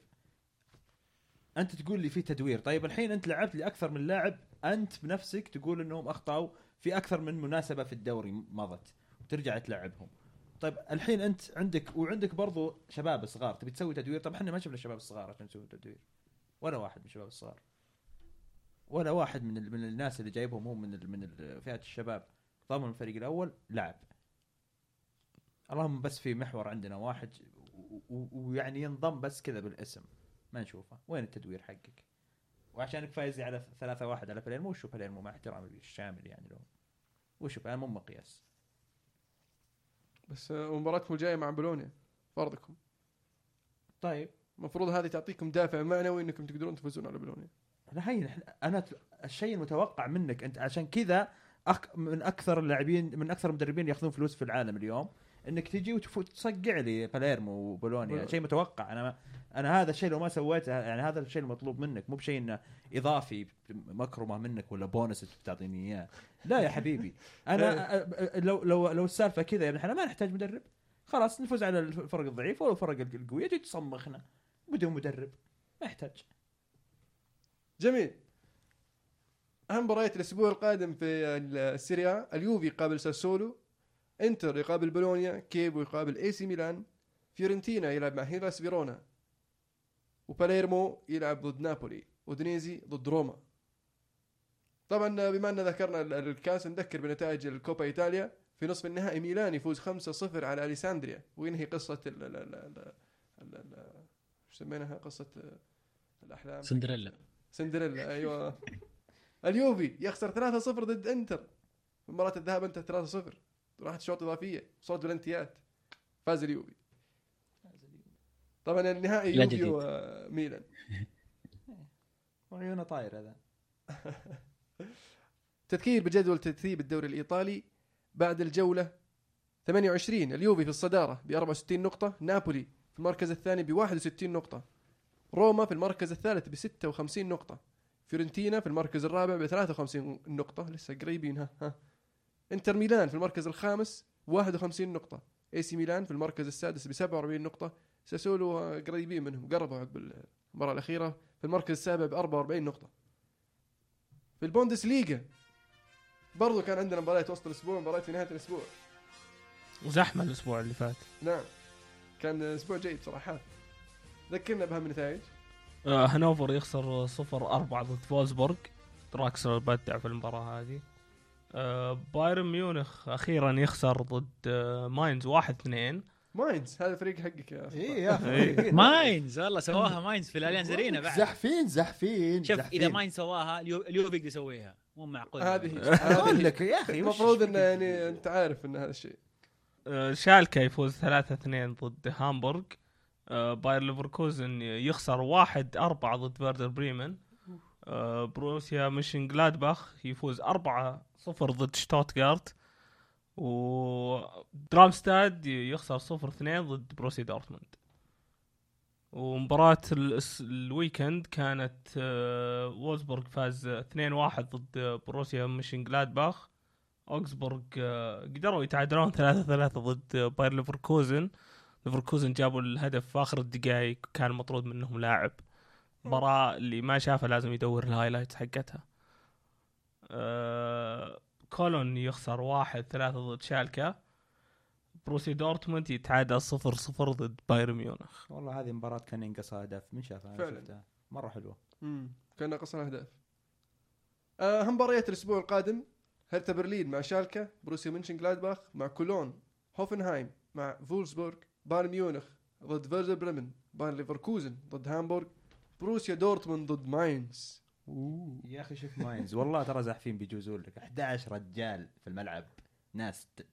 أنت تقول لي في تدوير، طيب الحين أنت لعبت لي أكثر من لاعب أنت بنفسك تقول إنهم أخطأوا في أكثر من مناسبة في الدوري مضت وترجع تلعبهم. طيب الحين أنت عندك وعندك برضو شباب صغار تبي تسوي تدوير؟ طب إحنا ما شفنا الشباب الصغار عشان نسوي تدوير. ولا واحد من الشباب الصغار ولا واحد من من الناس اللي جايبهم هو من من فئة الشباب. ضمن الفريق الأول لعب اللهم بس في محور عندنا واحد ويعني ينضم بس كذا بالاسم. ما نشوفه. وين التدوير حقك؟ وعشانك فايز على ثلاثة واحد على باليرمو وشو باليرمو مع احترامي الشامل يعني لهم وشوف أنا مو مقياس. بس آه، مباراتكم الجاية مع بولونيا فرضكم. طيب. المفروض هذه تعطيكم دافع معنوي إنكم تقدرون تفوزون على بولونيا. لا هي أنا الشيء المتوقع منك أنت عشان كذا أك من أكثر اللاعبين من أكثر المدربين ياخذون فلوس في العالم اليوم انك تجي وتصقع لي باليرمو وبولونيا. شيء متوقع. أنا ما أنا هذا الشيء لو ما سويته يعني هذا الشيء المطلوب منك. مو بشيء إنه إضافي مكرمة منك ولا بونس بتعطيني إياه. لا يا حبيبي. أنا لو لو لو السالفة كذا يا ابن الحلال ما نحتاج مدرب. خلاص نفوز على الفرق الضعيفه والفرق القوية. تجي تصمخنا. بدون مدرب. ما يحتاج. جميل. أهم مباريات الأسبوع القادم في ال Serie A. اليوفي يقابل ساسولو. انتر يقابل بولونيا كييفو يقابل إي سي ميلان. فيورنتينا يلعب مع هيلاس فيرونا. وباليرمو يلعب ضد نابولي أودينيزي ضد روما. طبعا بما أن ذكرنا ال- الكاس نذكر بنتائج ال Coppa Italia. في نصف النهائي ميلان يفوز 5-0 على أليساندريا. وينهي قصة ال ال ال سميناها؟ قصة الأحلام. سندريلا. سندريلا أيوه. اليوفي يخسر 3-0 ضد إنتر. في مباراة الذهاب انتهت 3-0 راحت شوط اضافية صوت بلنتيات فاز اليوفي. طبعا النهائي يوفي. وميلان وعيونه طاير هذا. تذكير بجدول ترتيب الدوري الإيطالي بعد الجولة 28 اليوفي في الصدارة ب 64 نقطة نابولي في المركز الثاني ب 61 نقطة روما في المركز الثالث ب 56 نقطة فيورنتينا في المركز الرابع ب 53 نقطة. لسه قريبين ها ها. انتر ميلان في المركز الخامس 51 نقطة. إي سي ميلان في المركز السادس ب 47 نقطة. ساسولو آه، قريبين منهم قربوا عقب المباراة الأخيرة. في المركز السابع ب 44 نقطة. في البوندس ليجا برضو كان عندنا مباريات وسط الأسبوع مباريات في نهاية الأسبوع. وزحمة الأسبوع اللي فات. نعم. كان أسبوع جيد صراحة. ذكرنا بأهم النتائج. آه هانوفر يخسر 0 4 ضد فولسبورغ. دراكسلر بدع في المباراة هذه. آه بايرن ميونخ أخيرا يخسر ضد آه ماينز 1 2 ماينز هذا الفريق حقك يا أخي. اي يا إيه. أخي ماينز والله سواها ماينز في الاليانز ارينا بعد. زحفين زحفين شوف. إذا ماينز سواها اليو- اليوفي يقدر يسويها مو معقول. هذه أقول لك يا أخي المفروض انه يعني أنت عارف إن هذا الشيء. آه شالكا يفوز 3 2 ضد هامبورغ. آه باير ليفركوزن يخسر 1 4 ضد فيردر بريمن. آه بروسيا مونشن جلادباخ يفوز 4 0 ضد شتوتغارت ودارمشتات يخسر 0 2 ضد بروسيا دورتموند. ومباراة ال weekend كانت آه، فولسبورغ فاز 2-1 ضد بروسيا مونشن جلادباخ أوكسبورغ آه، قدروا يتعادلون 3-3 ضد باير ليفركوزن. ليفركوزن جابوا الهدف في آخر الدقائق كان مطرود منهم لاعب. مباراة اللي ما شافها لازم يدور ال highlight حقتها. آه كولون يخسر واحد ثلاثة ضد شالكا بروسيا دورتموند يتعادل صفر صفر ضد بايرن ميونخ. والله هذه مباراة كان ينقص أهداف من شافها؟ فعلاً. شفتها. مرة حلوة. امم كان ناقص أهداف. آه، اهم مباريات الأسبوع القادم. هرتا برلين مع شالكا بروسيا منشن جلادباخ مع كولون هوفنهايم مع فولسبورغ بايرن ميونخ ضد فيردر بريمن باير ليفركوزن ضد هامبورغ بروسيا دورتموند ضد ماينز. يا أخي شوف ماينز. والله ترى زاحفين بيجوزون لك. 11 رجال في الملعب. ناس ت- ت-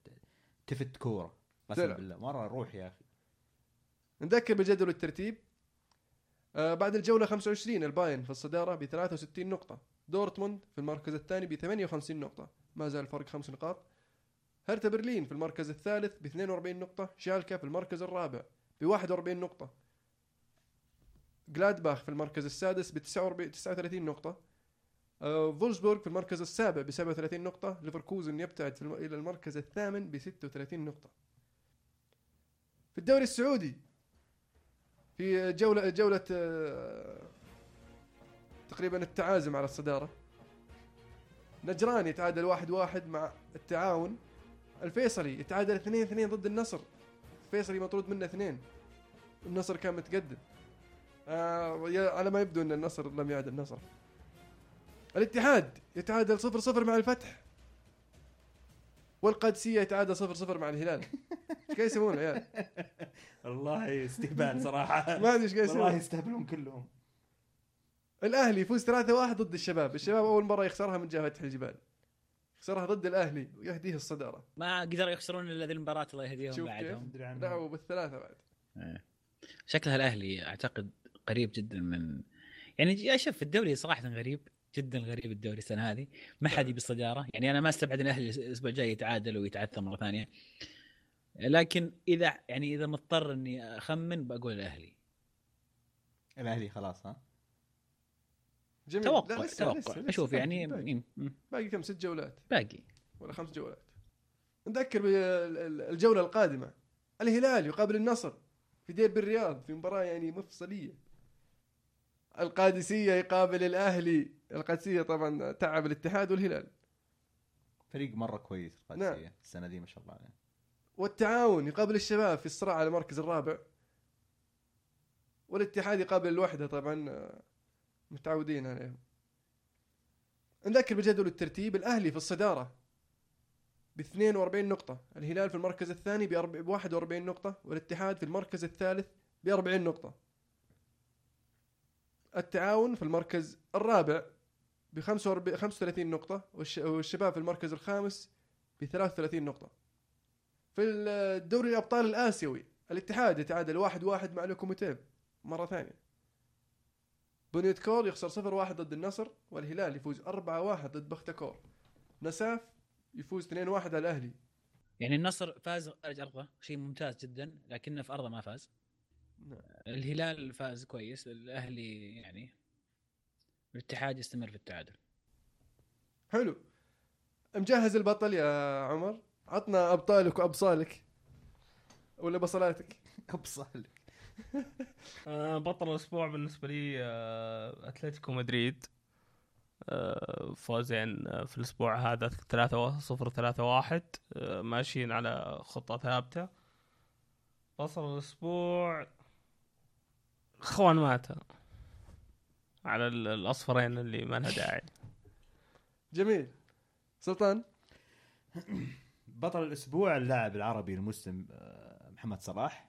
تفت كورة. قسم. بالله. مرة روح يا أخي. نذكر بجدول الترتيب. آه بعد الجولة 25 الباين في الصدارة ب 63 نقطة. دورتموند في المركز الثاني ب 58 نقطة. ما زال الفرق خمس نقاط. هرتا برلين في المركز الثالث ب 42 نقطة. شالكا في المركز الرابع ب 41 نقطة. جلادباخ في المركز السادس ب 49 39 نقطة. آه فولسبورغ في المركز السابع ب 37 نقطة. ليفركوزن يبتعد الم... إلى المركز الثامن ب 36 نقطة. في الدوري السعودي في جولة جولة آه، تقريبا التعازم على الصدارة. نجران يتعادل واحد واحد مع التعاون. الفيصلي يتعادل اثنين اثنين ضد النصر. الفيصلي مطرود منه اثنين. النصر كان متقدم. آه على ما يبدو أن النصر لم يعد النصر الاتحاد يتعادل صفر صفر مع الفتح والقادسية يتعادل صفر صفر مع الهلال إيش قاعد يسوون العيال؟ والله استهبال صراحة ما أدري إيش قاعد والله يسوون يستهبلون كلهم الأهلي يفوز 3-1 ضد الشباب، الشباب أول مرة يخسرها من جهة فتح الجبال. خسرها ضد الأهلي ويهديه الصدارة. ما قدروا يخسرون إلا ذي المباراة الله يهديهم بعدهم لا بالثلاثه بعد. إيه. شكلها الأهلي أعتقد قريب جدا من يعني يا شوف الدوري صراحة غريب جدا غريب الدوري السنة هذه. ما حد يبي الصدارة. يعني أنا ما أستبعد إن الاهلي الأسبوع الجاي يتعادل ويتعثر مرة ثانية. لكن إذا يعني إذا مضطر إني أخمن بقول الاهلي الأهلي خلاص ها؟ جميل. توقع لا، لسه- توقع. لسه- لسه أشوف يعني باقي, باقي كم ست جولات. باقي. ولا خمس جولات. نذكر بالجوله القادمة. الهلال يقابل النصر في ديربي الرياض في مباراة يعني مفصلية. القادسية يقابل الأهلي، القادسية طبعا تعب الاتحاد والهلال. فريق مرة كويس القادسية. السنة دي ما شاء الله عليه. والتعاون يقابل الشباب في الصراع على المركز الرابع. والاتحاد يقابل الوحدة طبعا آه، متعودين عليهم. نذكر بجدول الترتيب الأهلي في الصدارة ب 42 نقطة الهلال في المركز الثاني ب 41 نقطة والاتحاد في المركز الثالث ب 40 نقطة. التعاون في المركز الرابع ب 35 نقطة والش- والشباب في المركز الخامس ب 33 نقطة. في الدوري الأبطال الآسيوي الاتحاد يتعادل واحد واحد مع لوكوموتيف مرة ثانية. بنيت كور يخسر صفر واحد ضد النصر والهلال يفوز أربعة واحد ضد بختكور. نساف يفوز 2 واحد على الأهلي. يعني النصر فاز خارج ارضه شيء ممتاز جدا لكنه في أرضه ما فاز. نعم. الهلال فاز كويس الأهلي يعني الاتحاد يستمر في التعادل. حلو. مجهز البطل يا عمر؟ عطنا أبطالك وأبصالك. ولا بصلاتك؟ ابصال آه، بطل الأسبوع بالنسبة لي آه، أتلتيكو مدريد. آه، فوزين في الأسبوع هذا 3 0 3 1 ماشيين على خطة ثابتة. بطل الأسبوع خوان ماتا. على ال- الاصفرين اللي ما لها داعي. جميل. سلطان؟ بطل الأسبوع اللاعب العربي المسلم آه، محمد صلاح.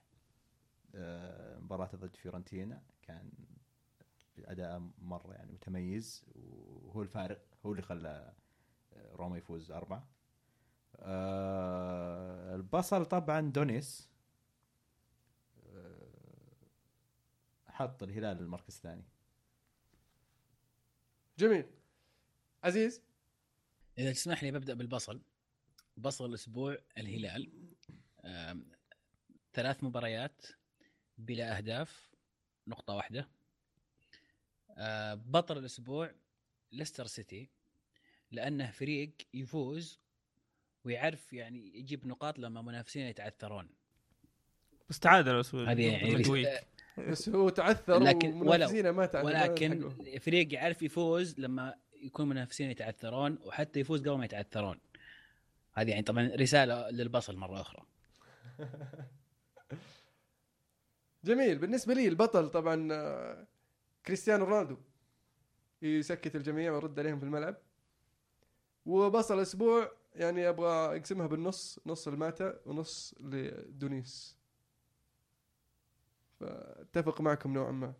آه، مباراته ضد فيورنتينا. كان أداء مرة يعني متميز وهو الفارق هو اللي خلى آه، روما يفوز أربعة. آه، البصل طبعا دونيس. حط الهلال المركز الثاني. جميل. عزيز؟ إذا تسمح لي ببدأ بالبصل. بصل الأسبوع الهلال. ثلاث مباريات بلا أهداف نقطة واحدة. آه، بطل الأسبوع ليستر سيتي لأنه فريق يفوز ويعرف يعني يجيب نقاط لما منافسين يتعثرون. بس تعادل بس هذه يعني. بس هو تعثر لكن ومنافسينه ما تعثر ولكن فريق يعرف يفوز لما يكون منافسين يتعثرون وحتى يفوز قبل ما يتعثرون. هذه يعني طبعا رسالة للبصل مرة أخرى. جميل. بالنسبة لي البطل طبعا آه، كريستيانو رونالدو. يسكت الجميع ويرد عليهم في الملعب. وبصل الأسبوع يعني أبغى أقسمها بالنص نص الماتا ونص لدونيس. فاتفق معكم نوعا ما.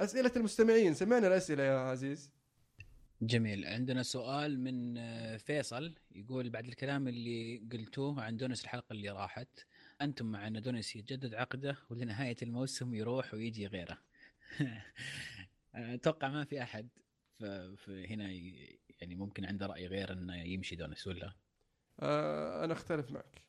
أسئلة المستمعين سمعنا الأسئلة يا عزيز. جميل. عندنا سؤال من آه، فيصل يقول بعد الكلام اللي قلتوه عن دونيس الحلقة اللي راحت أنتم مع أن دونيس يجدد عقده ولنهاية الموسم يروح ويجي غيره. أتوقع ما في أحد هنا يعني ممكن عنده رأي غير إنه يمشي دونيس ولا؟ آه أنا أختلف معك.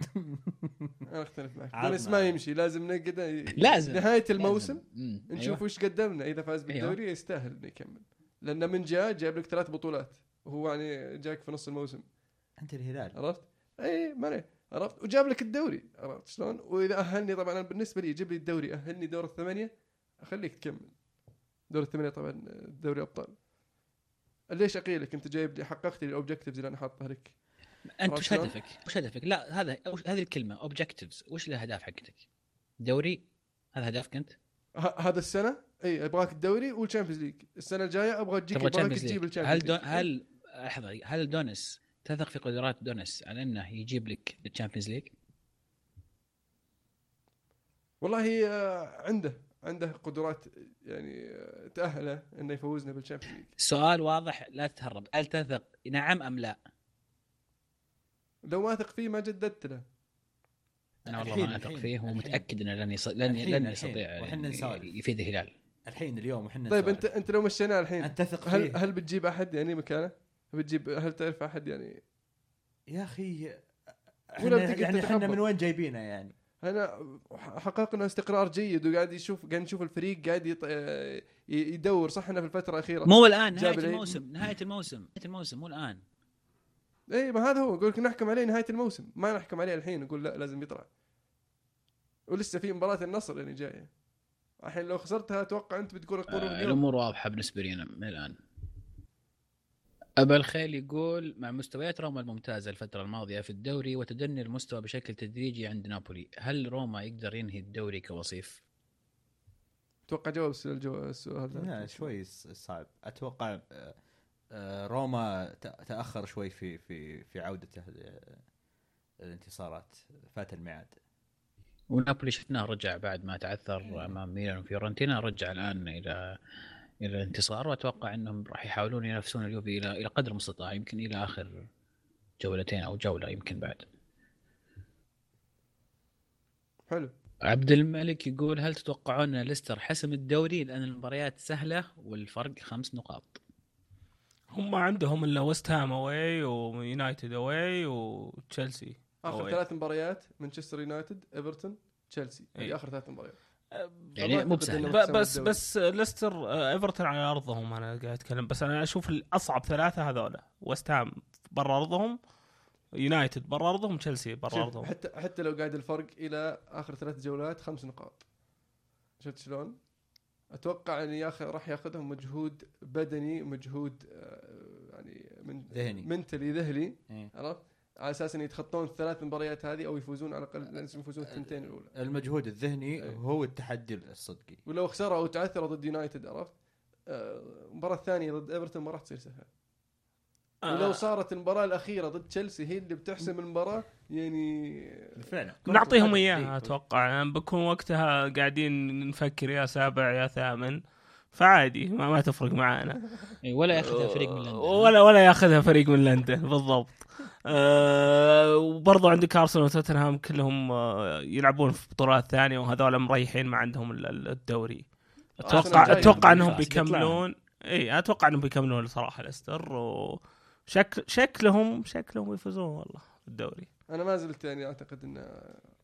أنا أختلف معك. دونيس ما يمشي لازم نقعد. لازم. نهاية الموسم مم. نشوف أيوة. وش قدمنا. إذا فاز أيوة. بالدوري يستاهل إنه يكمل. لأنه من جاء جايب لك ثلاث بطولات وهو يعني جاك في نص الموسم. أنت الهلال. عرفت؟ إي ما عليه. عرفت؟ وجاب لك الدوري. عرفت شلون؟ وإذا أهلني طبعا أنا بالنسبة لي يجيب لي الدوري أهلني دور الثمانية أخليك تكمل. دور الثمانية طبعا دوري أبطال. ليش أقيلك؟ أنت جايب لي حققت لي ال objectives اللي أنا حاطها لك. أنت وش؟ هدفك؟ وش هدفك؟ لا هذا هذه الكلمة objectives وش الأهداف حقتك؟ دوري هذا هدفك أنت؟ هذا السنة إي أبغاك الدوري وال Champions League السنة الجاية أبغى تجيك ابغاك تجيب هل ال Champions League. هل لحظة هل دونيس تثق في قدرات دونيس على إنه يجيب لك ال Champions League؟ والله آه، عنده عنده قدرات يعني آه، تأهله إنه يفوزنا بال Champions League السؤال واضح لا تتهرب هل تثق نعم أم لا؟ لو ما اثق فيه ما جددت له أنا والله ما أثق فيه. ومتاكد إنه لن يص- لن لن. يستطيع وحنا نسولف. يفيد الهلال الحين اليوم وحنا طيب. انت أنت لو مشيناه الحين أنت تثق هل فيه هل بتجيب أحد يعني مكانه؟ بتجيب هل تعرف أحد يعني يا أخي ولا إحنا يعني إحنا. من وين جايبينه يعني أنا حققنا استقرار جيد وقاعد يشوف قاعد نشوف الفريق قاعد يط... يدور صح إنه في الفترة الأخيرة مو الآن نهاية. الموسم نهاية الموسم نهاية الموسم مو الآن اي ما هذا هو. أقول لك نحكم عليه نهاية الموسم. ما نحكم عليه الحين نقول لا لازم يطلع. ولسه في مباراة النصر يعني جاية. الحين لو خسرتها أتوقع أنت بتقول قولوا آه الأمور واضحة بالنسبة لي من الآن. أبا الخيل يقول مع مستويات روما الممتازة الفترة الماضية في الدوري وتدني المستوى بشكل تدريجي عند نابولي هل روما يقدر ينهي الدوري كوصيف؟ أتوقع جواب السؤال الجو- السؤال لا هذا شوي صعب. أتوقع آه، روما ت- تأخر شوي في في في عودته الانتصارات فات الميعاد ونابولي شفناه رجع بعد ما تعثر أمام ميلان وفيورنتينا رجع الآن إلى إلى الانتصار وأتوقع إنهم راح يحاولون ينافسون اليوفي إلى إلى قدر المستطاع يمكن إلى آخر جولتين أو جولة يمكن بعد. حلو عبد الملك يقول هل تتوقعون إن ليستر حسم الدوري لأن المباريات سهلة والفرق خمس نقاط؟ هم عندهم إلا ويست هام away ويونايتد away وتشيلسي آخر. ثلاث مباريات مانشستر يونايتد ايفرتون تشيلسي. هذه آخر ثلاث مباريات يعني مو بسهل. بس. بس ليستر ايفرتون على أرضهم أنا قاعد أتكلم بس أنا أشوف الأصعب ثلاثة هذولا ويست هام برا أرضهم يونايتد برا أرضهم تشيلسي برا أرضهم حتى حتى لو قاعد الفرق إلى آخر ثلاث جولات خمس نقاط شفت شلون؟ أتوقع أن ياخذ راح يأخذهم مجهود بدني ومجهود آه، يعني من ذهني. منتلي ذهني إيه. عرفت؟ على أساس إن يتخطون الثلاث مباريات هذه أو يفوزون على الأقل لازم يفوزون الثنتين الأولى المجهود الذهني إيه. هو التحدي الصدقي ولو خسروا أو تعثروا ضد يونايتد عرفت؟ آه، المباراة الثانية ضد إيفرتون ما راح تصير سهلة ولو صارت المباراة الأخيرة ضد تشيلسي هي اللي بتحسم المباراة يعني فعلا. نعطيهم إيه. إياها أتوقع. يعني بكون وقتها قاعدين نفكر يا سابع يا ثامن. فعادي ما, ما تفرق معانا. إي، ولا ياخذها فريق من لندن. ولا ولا ياخذها فريق من لندن بالضبط. أه وبرضو عندك أرسنال وتوتنهام كلهم آه، يلعبون في بطولات ثانية وهذول مريحين ما عندهم ال- ال- الدوري. أتوقع أتوقع إنهم بيكملون. اي أتوقع إنهم بيكملون صراحة ليستر وشكل شكلهم شكلهم يفوزون والله الدوري أنا ما زلت يعني أعتقد انه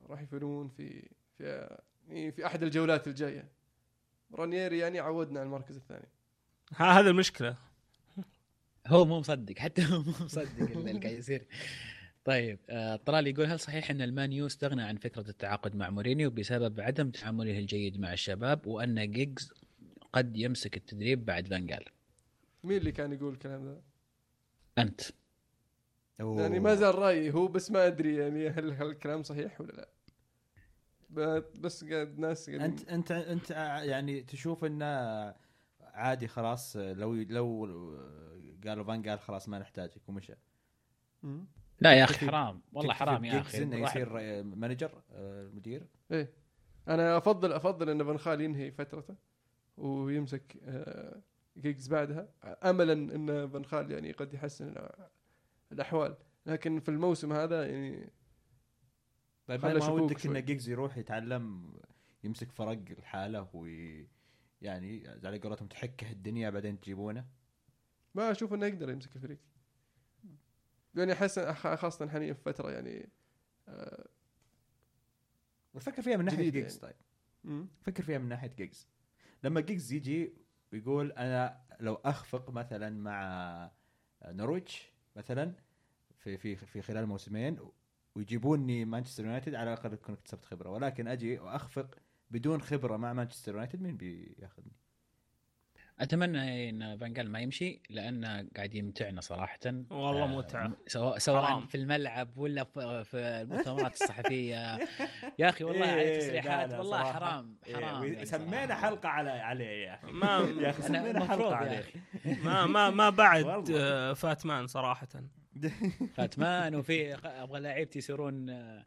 راح يفوزون في في يعني في أحد الجولات الجاية. رانييري يعني عودنا على المركز الثاني. ها هذا المشكلة. هو مو مصدق حتى هو مو مصدق اللي قاعد يصير. طيب آه، طلال يقول هل صحيح إن المان يو استغنى عن فكرة التعاقد مع مورينيو بسبب عدم تعامله الجيد مع الشباب وأن جيجز قد يمسك التدريب بعد فانجال مين اللي كان يقول الكلام ذا؟ أنت. أوه. يعني ما زال رأيي هو بس ما أدري يعني هل هل الكلام صحيح ولا لا. ب- بس قاعد ناس قاعدين انت انت أنت يعني تشوف إنه عادي خلاص لو لو قالوا فان خال خلاص ما نحتاجك ومشى. لا يا أخي حرام. والله حرام يا أخي. إنه يصير manager مدير إيه. أنا افضل أفضل إن فان خال ينهي فترته ويمسك آه، جيجز بعدها املا إن فان خال يعني قد يحسن الأحوال لكن في الموسم هذا يعني طيب ما ودك. إن جيجز يروح يتعلم يمسك فرق لحاله وي يعني على قولتهم تحكه الدنيا بعدين تجيبونه ما أشوف إنه يقدر يمسك الفريق يعني أحس خاصة حاليا في فترة يعني آه، فكر فيها من ناحية جيجز يعني. طيب. فكر فيها من ناحية جيجز لما جيجز يجي ويقول أنا لو أخفق مثلا مع نورويتش مثلا في في في خلال موسمين ويجيبوني مانشستر يونايتد على الأقل اكون اكتسبت خبرة ولكن أجي وأخفق بدون خبرة مع مانشستر يونايتد مين بياخذني؟ أتمنى إن فانجال ما يمشي لأنه قاعد يمتعنا صراحة والله آه، متعة سواء سواء حرام. في الملعب ولا في في المؤتمرات الصحفية يا أخي والله عليه إيه، تصريحات لا، لا، والله صراحة. حرام حرام إيه، يعني سمينا صراحة. حلقة على عليه يا أخي ما يا أخي سمينا حلقة عليه. ما ما ما بعد. آه، فاتمان صراحة فاتمان وفي أبغى لعيبتي يصيرون آه،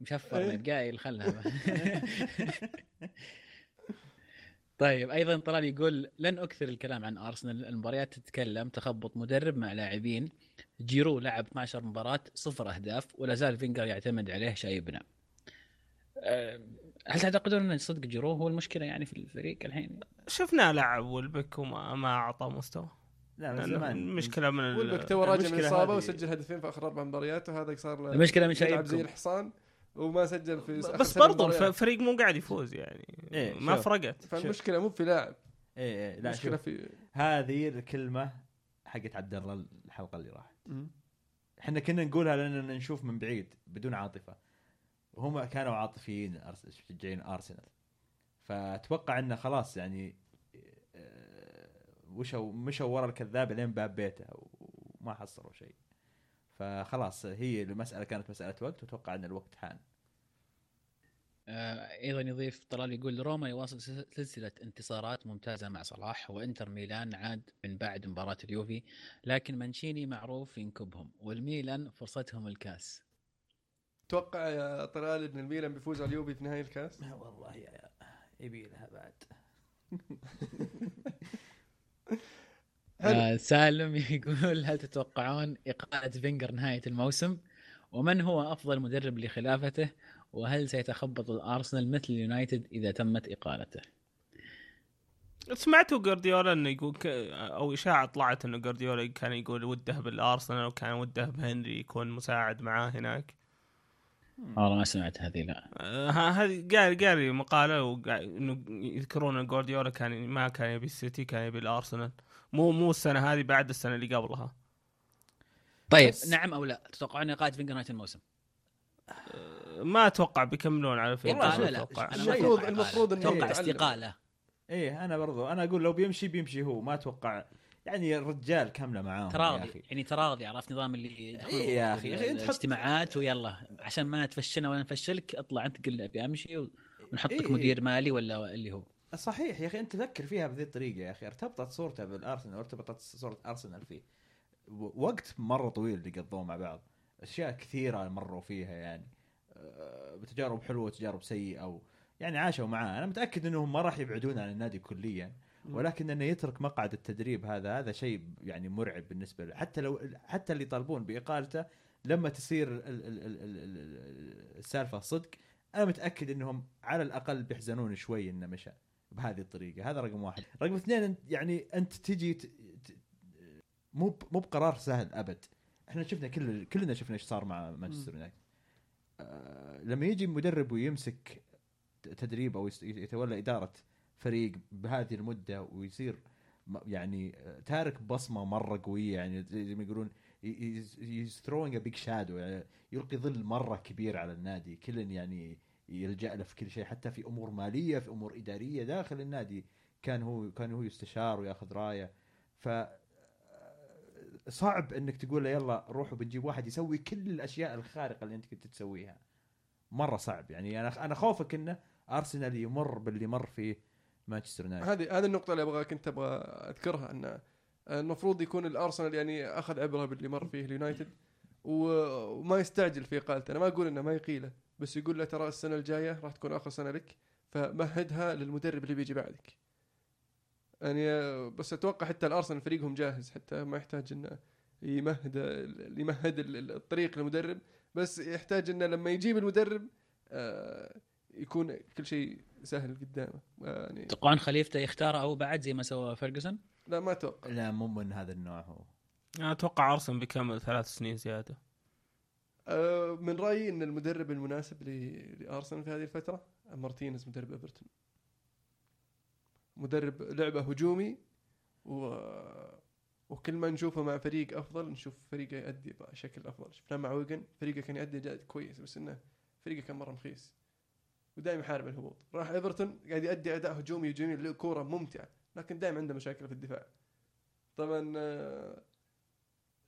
مشفر إيه. من قايل خلها طيب أيضا طلال يقول لن أكثر الكلام عن أرسنال المباريات تتكلم تخبط مدرب مع لاعبين. جيرو لعب 12 مباراة صفر أهداف ولا زال فينجر يعتمد عليه شايبنا. أه، هل تعتقدون أن صدق جيرو هو المشكلة يعني في الفريق الحين؟ شفناه لعب والبك وما ما أعطى مستوى. لا من زمان. المشكلة من ال- والبك تو راجع من المشكلة الاصابه هذه- وسجل هدفين في آخر أربع مباريات وهذا صار له المشكلة من يلعب زي شايبكم الحصان. وما سجل في بس مباريات. الفريق مو قاعد يفوز يعني. إيه، ما شوف. فرقت. فالمشكلة مو في لاعب. إيه إيه لا المشكلة شوف. في هذه الكلمة حقت عبد الله الحلقة اللي راحت. إحنا كنا نقولها لأننا نشوف من بعيد بدون عاطفة. وهم كانوا عاطفيين مشجعين أرسنال. فأتوقع إنه خلاص يعني آه، وشوا مشوا ورا الكذاب لين باب بيته وما حصلوا شيء. فخلاص هي المسألة كانت مسألة وقت وأتوقع إن الوقت حان. آه، أيضا يضيف طلال يقول روما يواصل سلس- سلسلة انتصارات ممتازة مع صلاح وإنتر ميلان عاد من بعد مباراة اليوفي لكن مانشيني معروف ينكبهم والميلان فرصتهم الكاس. توقع يا طلال إن الميلان بيفوز على اليوفي في نهائي الكاس؟ والله يا يبي لها بعد. آه سالم يقول هل تتوقعون اقاله فينجر نهاية الموسم؟ ومن هو أفضل مدرب لخلافته؟ وهل سيتخبط الأرسنال مثل اليونايتد إذا تمت إقالته؟ سمعتوا جوارديولا إنه يقول ك... أو إشاعة طلعت إنه جوارديولا كان يقول وده بالأرسنال وكان وده بهنري يكون مساعد معاه هناك. والله ما سمعت هذه لا. آه، ها- هذه قاري قاري مقالة وقا- إنه يذكرون إن جوارديولا كان ما كان يبي السيتي كان يبي الأرسنال. مو مو السنة هذه بعد السنة اللي قبلها. طيب بس- نعم أو لا؟ تتوقعون اقاله فينجر نهايه الموسم؟ آه، ما أتوقع بيكملون على فكره والله لا أتوقع المفروض- المفروض. إنه أتوقع. استقالة. إيه أنا برضو أنا أقول لو بيمشي بيمشي هو. ما أتوقع يعني الرجال كاملة معاهم يا تراضي أخي. يعني تراضي عرفت نظام اللي يدخلون إيه يا أخي، أنت حط- اجتماعات ويلا عشان ما تفشلنا ولا نفشلك اطلع أنت قل أبي أمشي ونحطك إيه. مدير مالي ولا اللي هو. صحيح يا أخي أنت فكر فيها بهذه الطريقة يا أخي. ارتبطت صورته بالأرسنال وارتبطت صورة أرسنال فيه وقت مرة طويل اللي قضوه مع بعض. أشياء كثيرة مروا فيها يعني أه، بتجارب حلوة وتجارب سيئة و يعني عاشوا معاه. أنا متأكد إنهم ما راح يبعدون عن النادي كليا. ولكن إنه يترك مقعد التدريب هذا هذا شيء يعني مرعب بالنسبة له. حتى لو حتى اللي يطالبون بإقالته لما تصير ال- ال- ال- ال- ال- السالفة صدق أنا متأكد إنهم على الأقل بيحزنون شوي انه مشى بهذه الطريقة. هذا رقم واحد. رقم اثنين يعني أنت تجي ت- مو مو بقرار سهل أبد. إحنا شفنا كل كلنا شفنا إيش صار مع مانشستر يونايتد. آه، لما يجي مدرب ويمسك تدريب أو يتولى إدارة فريق بهذه المدة ويصير يعني آه، تارك بصمة مرة قوية يعني زي ما يقولون he's throwing a big shadow يعني يلقي ظل مرة كبير على النادي كل يعني يلجأ له في كل شيء حتى في أمور مالية في أمور إدارية داخل النادي كان هو كان هو يستشار وياخذ رايه. ف صعب إنك تقول له يلا روحوا بنجيب واحد يسوي كل الأشياء الخارقة اللي أنت كنت تسويها. مرة صعب يعني أنا أنا خوفك إنه ارسنال يمر باللي مر فيه مانشستر يونايتد هذه هذه النقطة اللي أبغى كنت أبغى أذكرها أن المفروض يكون الأرسنال يعني أخذ عبرة باللي مر فيه اليونايتد وما يستعجل في إقالته، أنا ما أقول إنه ما يقيله بس يقول له ترى السنة الجاية راح تكون آخر سنة لك فمهدها للمدرب اللي بيجي بعدك. يعني بس أتوقع حتى الأرسنال فريقهم جاهز حتى ما يحتاج إنه يمهد يمهد ال- ال- الطريق للمدرب بس يحتاج إنه لما يجيب المدرب آه، يكون كل شيء سهل قدامه. يعني تتوقعون خليفته يختاره أو بعد زي ما سوى فيرجسون؟ لا ما أتوقع. لا مو من هذا النوع هو. أنا أتوقع ارسنال بيكمل ثلاث سنين زيادة. أه، من رأيي إن المدرب المناسب ل- لارسنال في هذه الفترة مارتينيز مدرب إيفرتون. مدرب لعبة هجومي و... وكل ما نشوفه مع فريق أفضل نشوف فريقه يؤدي بشكل أفضل. شفناه مع ويجن فريقه كان يؤدي أداء كويس بس إنه فريقه كان مرة مخيس ودائما يحارب الهبوط. راح إيفرتون قاعد يؤدي أداء هجومي له كورة ممتعة لكن دائما عنده مشاكل في الدفاع. طبعا آه،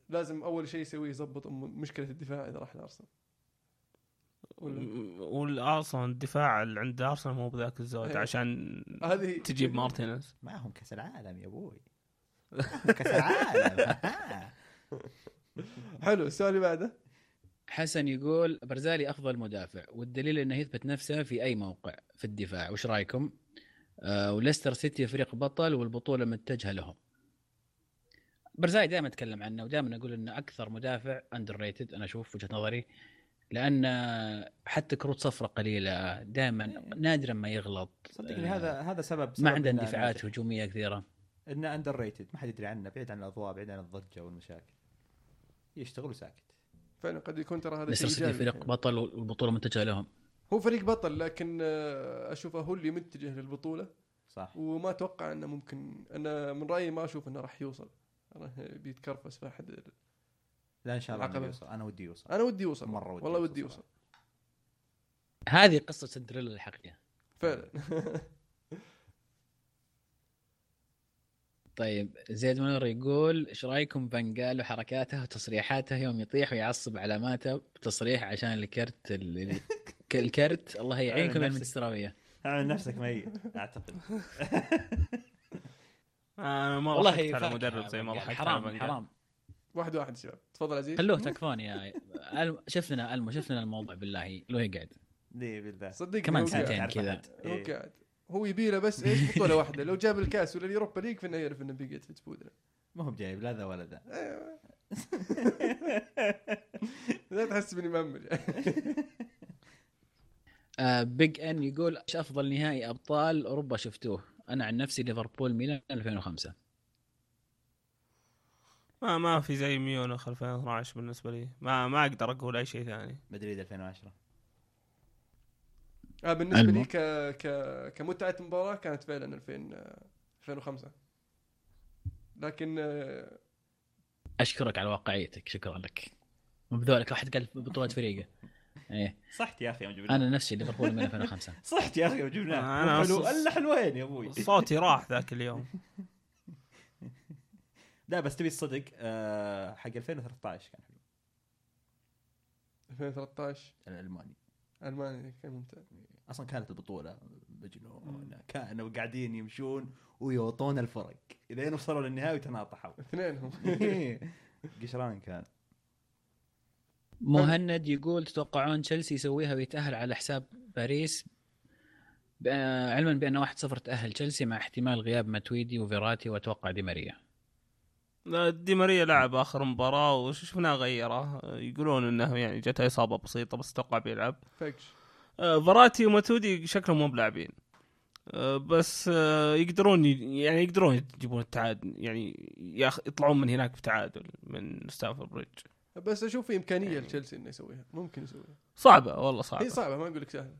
لازم أول شيء يسويه يضبط م- مشكلة الدفاع إذا راح ولا؟ م- والأرسنال الدفاع اللي عند أرسنال مو بذاك الزود إيه. عشان هذه تجيب مارتينيز. معهم كأس العالم يا أبوي. كأس العالم. حلو السؤال اللي بعده. حسن يقول برزالي أفضل مدافع والدليل إنه يثبت نفسه في أي موقع في الدفاع وش رأيكم؟ آه وليستر سيتي فريق بطل والبطولة متجهة لهم. برزالي دائما أتكلم عنه ودائما أقول إنه أكثر مدافع underrated أنا أشوف وجهة نظري لأن حتى كروت صفراء قليلة دائما نادرا ما يغلط صدقني آه، هذا هذا سبب, سبب ما عنده اندفاعات. هجومية كثيرة إنه underrated ما حد يدري عنه بعيد عن الأضواء بعيد عن الضجة والمشاكل يشتغل وساكت فعلا قد يكون ترى هذا ليستر شيء سيتي فريق يعني. بطل والبطولة متجهه لهم. هو فريق بطل لكن آه، أشوفه هو اللي متجه للبطولة. صح. وما أتوقع إنه ممكن أنا من رأيي ما أشوف إنه راح يوصل. راح بيتكرفس في أحد لا إن شاء الله. يوصل أنا ودي يوصل. أنا ودي يوصل. مرة ودي والله يوصل ودي صراحة. يوصل. هذه قصة سندريلا الحقيقية. فعلا. طيب زيد منور يقول إيش رأيكم بنقال وحركاته وتصريحاته يوم يطيح ويعصب علاماته بتصريح عشان الكرت ال- ال- الكرت الله يعينكم. المانشستراويه اعمل نفسك ميت أعتقد أنا ما والله على مدرب زي ما. ضحكت على حرام. حرام واحد واحد شباب تفضل عزيز خلوه تكفون يا شوف لنا ألم شوف لنا الموضوع بالله لو يقعد ليه بالله صدقني كمان ساعتين قاعد. كذا. هو. قاعد هو يبي له بس إيش؟ بطولة واحدة. لو جاب الكاس ولا اليوروبا ليج فإنه يعرف إنه بيقعد في تبودره ما هو بجايب لا ذا ولا ذا. لا تحسب إني مأمل. آه بيج ان يقول إيش أفضل نهائي أبطال أوروبا شفتوه؟ أنا عن نفسي ليفربول ميلان 2005 ما ما في زي ميونخ 2012 بالنسبة لي. ما ما أقدر أقول أي شيء ثاني. مدريد 2010 آه بالنسبة المو. لي ك... ك... كمتعة مباراه كانت فعلا 2000 آه، 2005 لكن آه، أشكرك على واقعيتك شكرا لك. وبذولك واحد قال بطولة فريقه. إيه. صحت يا أخي يوم جبناه أنا نفسي ليفربول من 2005 صحت يا أخي يوم جبناه مو حلو. الا حلوين يا أبوي. صوتي راح ذاك اليوم. لا بس تبي الصدق آه، حق 2013 كان حلو. 2013 الألماني. ألمانيا كان ممتاز. أصلا كانت البطولة مجنونه كانوا قاعدين يمشون ويوطون الفرق. إلين وصلوا للنهائي وتناطحوا. اثنينهم. قشران كان. مهند يقول تتوقعون تشيلسي يسويها ويتأهل على حساب باريس؟ علما بان 1-0 تأهل تشيلسي مع احتمال غياب ماتويدي وفيراتي وأتوقع دي ماريا. دي ماريا لعب آخر مباراة وشفناه غيرة. يقولون انه يعني جته إصابة بسيطة بس أتوقع بيلعب. فكش آه، فراتي وماتودي شكلهم مو بلاعبين. آه، بس آه، يقدرون يعني يقدرون يجيبون التعادل يعني ياخ يطلعون من هناك بتعادل من ستافورد بريدج. بس أشوف في إمكانية لتشيلسي إنه يسويها. ممكن يسويها. صعبة والله هي صعبة صعبه ما أقول لك سهلة.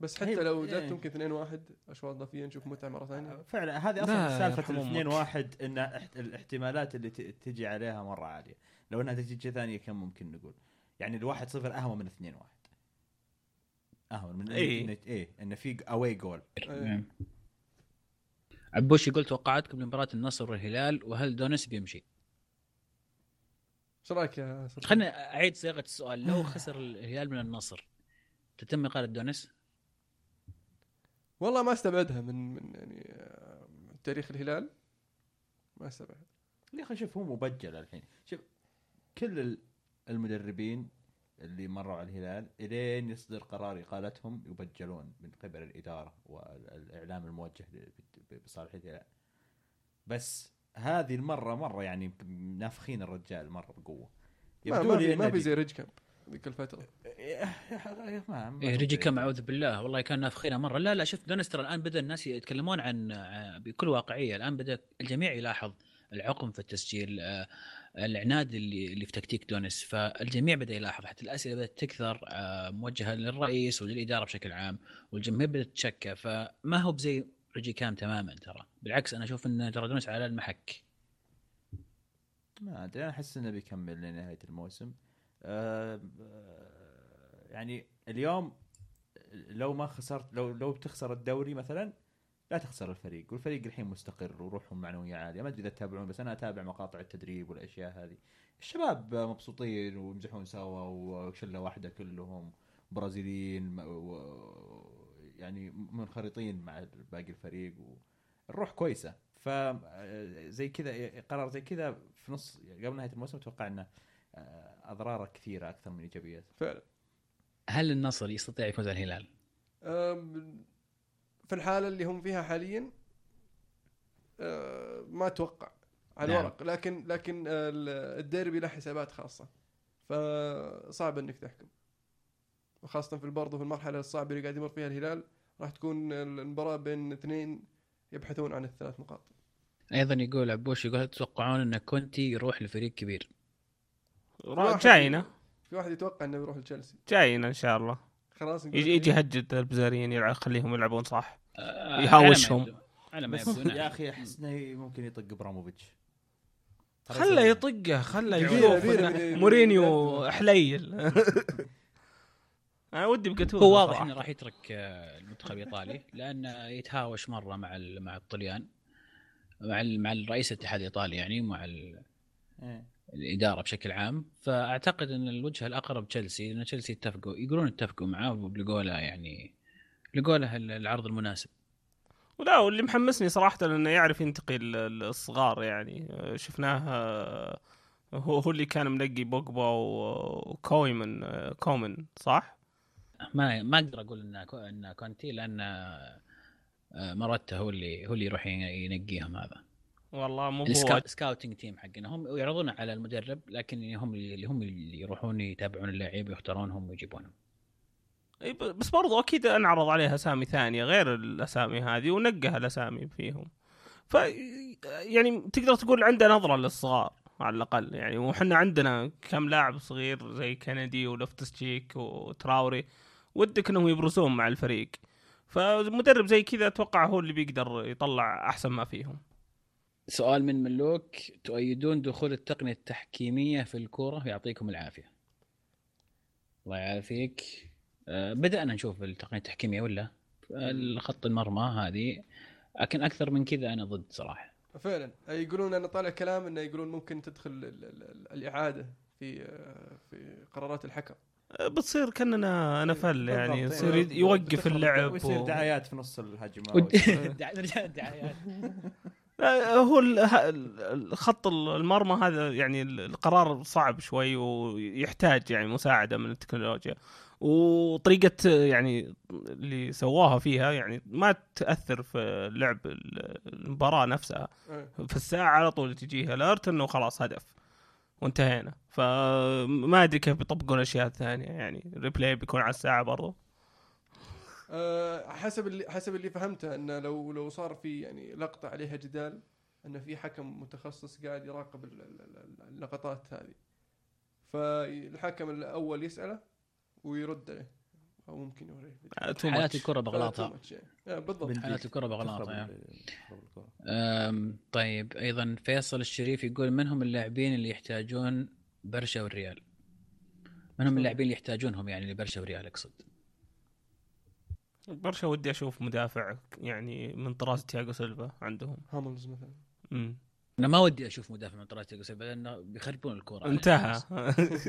بس حتى هي- لو جت إيه. ممكن 2 1 اشواط اضافيه نشوف متعة مرة ثانية فعلا هذه لا، أصلا سالفة يرحم الاثنين أمك. واحد إن احت- الاحتمالات اللي ت- تجي عليها مرة عالية لو إنها تجي ثانية كم ممكن نقول يعني الواحد صفر أهون من اثنين واحد أهون من إيه. إن إيه انه في away goal إيه. عبوش يقول توقعاتكم لمباراة النصر والهلال وهل دونس بيمشي؟ إيش رأيك يا؟ خليني أعيد صياغة السؤال لو خسر الهلال من النصر تتم إقالة دونس؟ والله ما استبعدها من من يعني آه، تاريخ الهلال. ما استبعد يا أخي شوف هو مبجل الحين. شوف كل ال- المدربين اللي مروا على الهلال إلين يصدر قرار إقالتهم يبجلون من قبل الإدارة والإعلام الموجه بصالح الهلال. بس هذه المرة مرة يعني نافخين الرجال مرة بقوة. ما, ما في ما في زي ريجيكامب. ذيك الفترة. ما ما إيه هو ريجي زي- كم أعوذ بالله. والله كان نافخينها مرة. لا لا شفت دونس ترى الآن بدأ الناس يتكلمون عن عن- بكل واقعية. الآن بدأ الجميع يلاحظ العقم في التسجيل آه، العناد اللي اللي في تكتيك دونس. فالجميع بدأ يلاحظ حتى الأسئلة بدأت تكثر آه، موجهة للرئيس وللإدارة بشكل عام والجماهير بدأت تشكى. فما هو بزي ريجيكامب تماما ترى؟ بالعكس أنا أشوف إن ترى دونس على المحك. ما أدري أنا أحس إنه بيكمل لنهاية الموسم. آه، آه، يعني اليوم لو ما خسرت لو لو بتخسر الدوري مثلا لا تخسر الفريق والفريق الحين مستقر وروحهم معنوية عالية ما أدري إذا تتابعون بس أنا أتابع مقاطع التدريب والأشياء هذه. الشباب مبسوطين ويمزحون سوا وشلة واحدة كلهم برازيليين يعني منخرطين مع باقي الفريق والروح كويسة. ف زي كذا قرار زي كذا في نص قبل نهاية الموسم أتوقع إنه آه، اضراره كثيرة أكثر من ايجابياته فعلا. هل النصر يستطيع يفوز على الهلال؟ في الحالة اللي هم فيها حاليا أه، ما أتوقع. على نعم. الورق. لكن لكن ال- الديربي له حسابات خاصة. فصعب إنك تحكم. وخاصة في برضه في المرحلة الصعبة اللي قاعد يمر فيها الهلال راح تكون المباراة بين اثنين يبحثون عن الثلاث نقاط. أيضا يقول عبوش يقول تتوقعون أن كونتي يروح لفريق كبير؟ جاينا. في واحد يتوقع إنه بيروح لتشيلسي. جاينا إن شاء الله. خلاص يجي يجي يهجد البزاريين يلعب خليهم يلعبون صح. آه، يهاوشهم. على ما يبدو- يا نعم. أخي أحس إنه ممكن يطق إبراموفيتش. خله يطقه خله يشوف. مورينيو حليل. أنا ودي بجاتوزو هو واضح. إنه راح يترك آه، المنتخب الإيطالي لأنه يتهاوش مرة مع ال- مع الطليان مع ال- مع رئيس الاتحاد الإيطالي يعني ومع ال- إيه. الإدارة بشكل عام فأعتقد إن الوجهه الأقرب تشيلسي لأن تشيلسي اتفقوا يقولون اتفقوا معاه ولقوا له يعني لقوا له العرض المناسب. ولا واللي محمسني صراحة إنه يعرف ينتقي ال- ال- الصغار يعني. آه، شفناه آه، هو هو اللي كان منقي بوجبا وكويمن آه، كومن صح؟ ما ما أقدر أقول إن إن كونتي لأن آه، مرته هو اللي هو اللي يروح ينقيهم هذا. والله مو هو. ال scouting team حقنا. هم يعرضون على المدرب لكن هم اللي هم اللي يروحون يتابعون اللاعب ويختارونهم ويجيبونهم. ب- بس برضو أكيد أنعرض عليها أسامي ثانية غير الأسامي هذه ونقى الأسامي فيهم. ف يعني تقدر تقول عنده نظرة للصغار على الأقل. يعني وحنا عندنا كم لاعب صغير زي كندي ولوفتس تشيك وتراوري ودك إنهم يبرزون مع الفريق. فمدرب زي كذا أتوقع هو اللي بيقدر يطلع أحسن ما فيهم. سؤال من ملوك. تؤيدون دخول التقنية التحكيمية في الكورة؟ يعطيكم العافية. الله يعافيك. آه، بدأنا نشوف التقنية التحكيمية ولا؟ الخط المرمى هذه. لكن أكثر من كذا أنا ضد صراحة. فعلا. يقولون أنا طالع كلام أنه يقولون ممكن تدخل ال- ال- ال- الإعادة في آه، في قرارات الحكم. بتصير كأننا نفل يعني بالضبط، يصير إيه. يوقف اللعب ويصير دعايات في نص الهجمة نرجع الدعايات هو ال- ه- ال- الخط المرمى هذا يعني ال- القرار صعب شوي ويحتاج يعني مساعدة من التكنولوجيا. وطريقة يعني اللي سواها فيها يعني ما تأثر في لعب ال- المباراة نفسها. إيه. في الساعة على طول تجيها الارت إنه خلاص هدف وانتهينا. فما أدري كيف بيطبقون اشياء ثانية يعني. ال replay بيكون على الساعة برضو. آه، حسب اللي حسب اللي فهمته إنه لو لو صار في يعني لقطة عليها جدال انه في حكم متخصص قاعد يراقب ال- ال- ال- اللقطات هذه. فالحكم الأول يسأله ويرد عليه أو ممكن يوري too حالات الكرة بغلاطها. آه، بالضبط. بال- حالات الكرة بغلاطها طيب أيضا فيصل الشريف يقول من هم اللاعبين اللي يحتاجون برشا والريال؟ من هم اللاعبين اللي يحتاجونهم يعني لبرشا والريال أقصد؟ برشا ودي أشوف مدافع يعني من طراز تياغو سيلفا عندهم هاملز مثلا امم أنا ما ودي أشوف مدافع من طراز تياغو سيلفا لأنه بيخربون الكرة على انتهى الناس.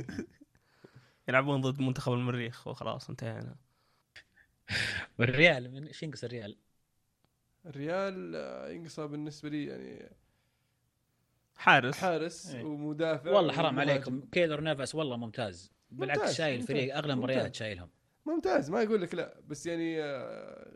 يلعبون ضد منتخب المريخ وخلاص انتهينا والريال من إيش ينقص الريال؟ الريال آه، ينقصها بالنسبة لي يعني حارس حارس إيه. ومدافع والله حرام ومهاجم. عليكم كيلور نافاس والله ممتاز بالعكس ممتاز، شايل الفريق أغلب ممتاز. مباريات شايلهم ممتاز ما يقول لك لا بس يعني آه،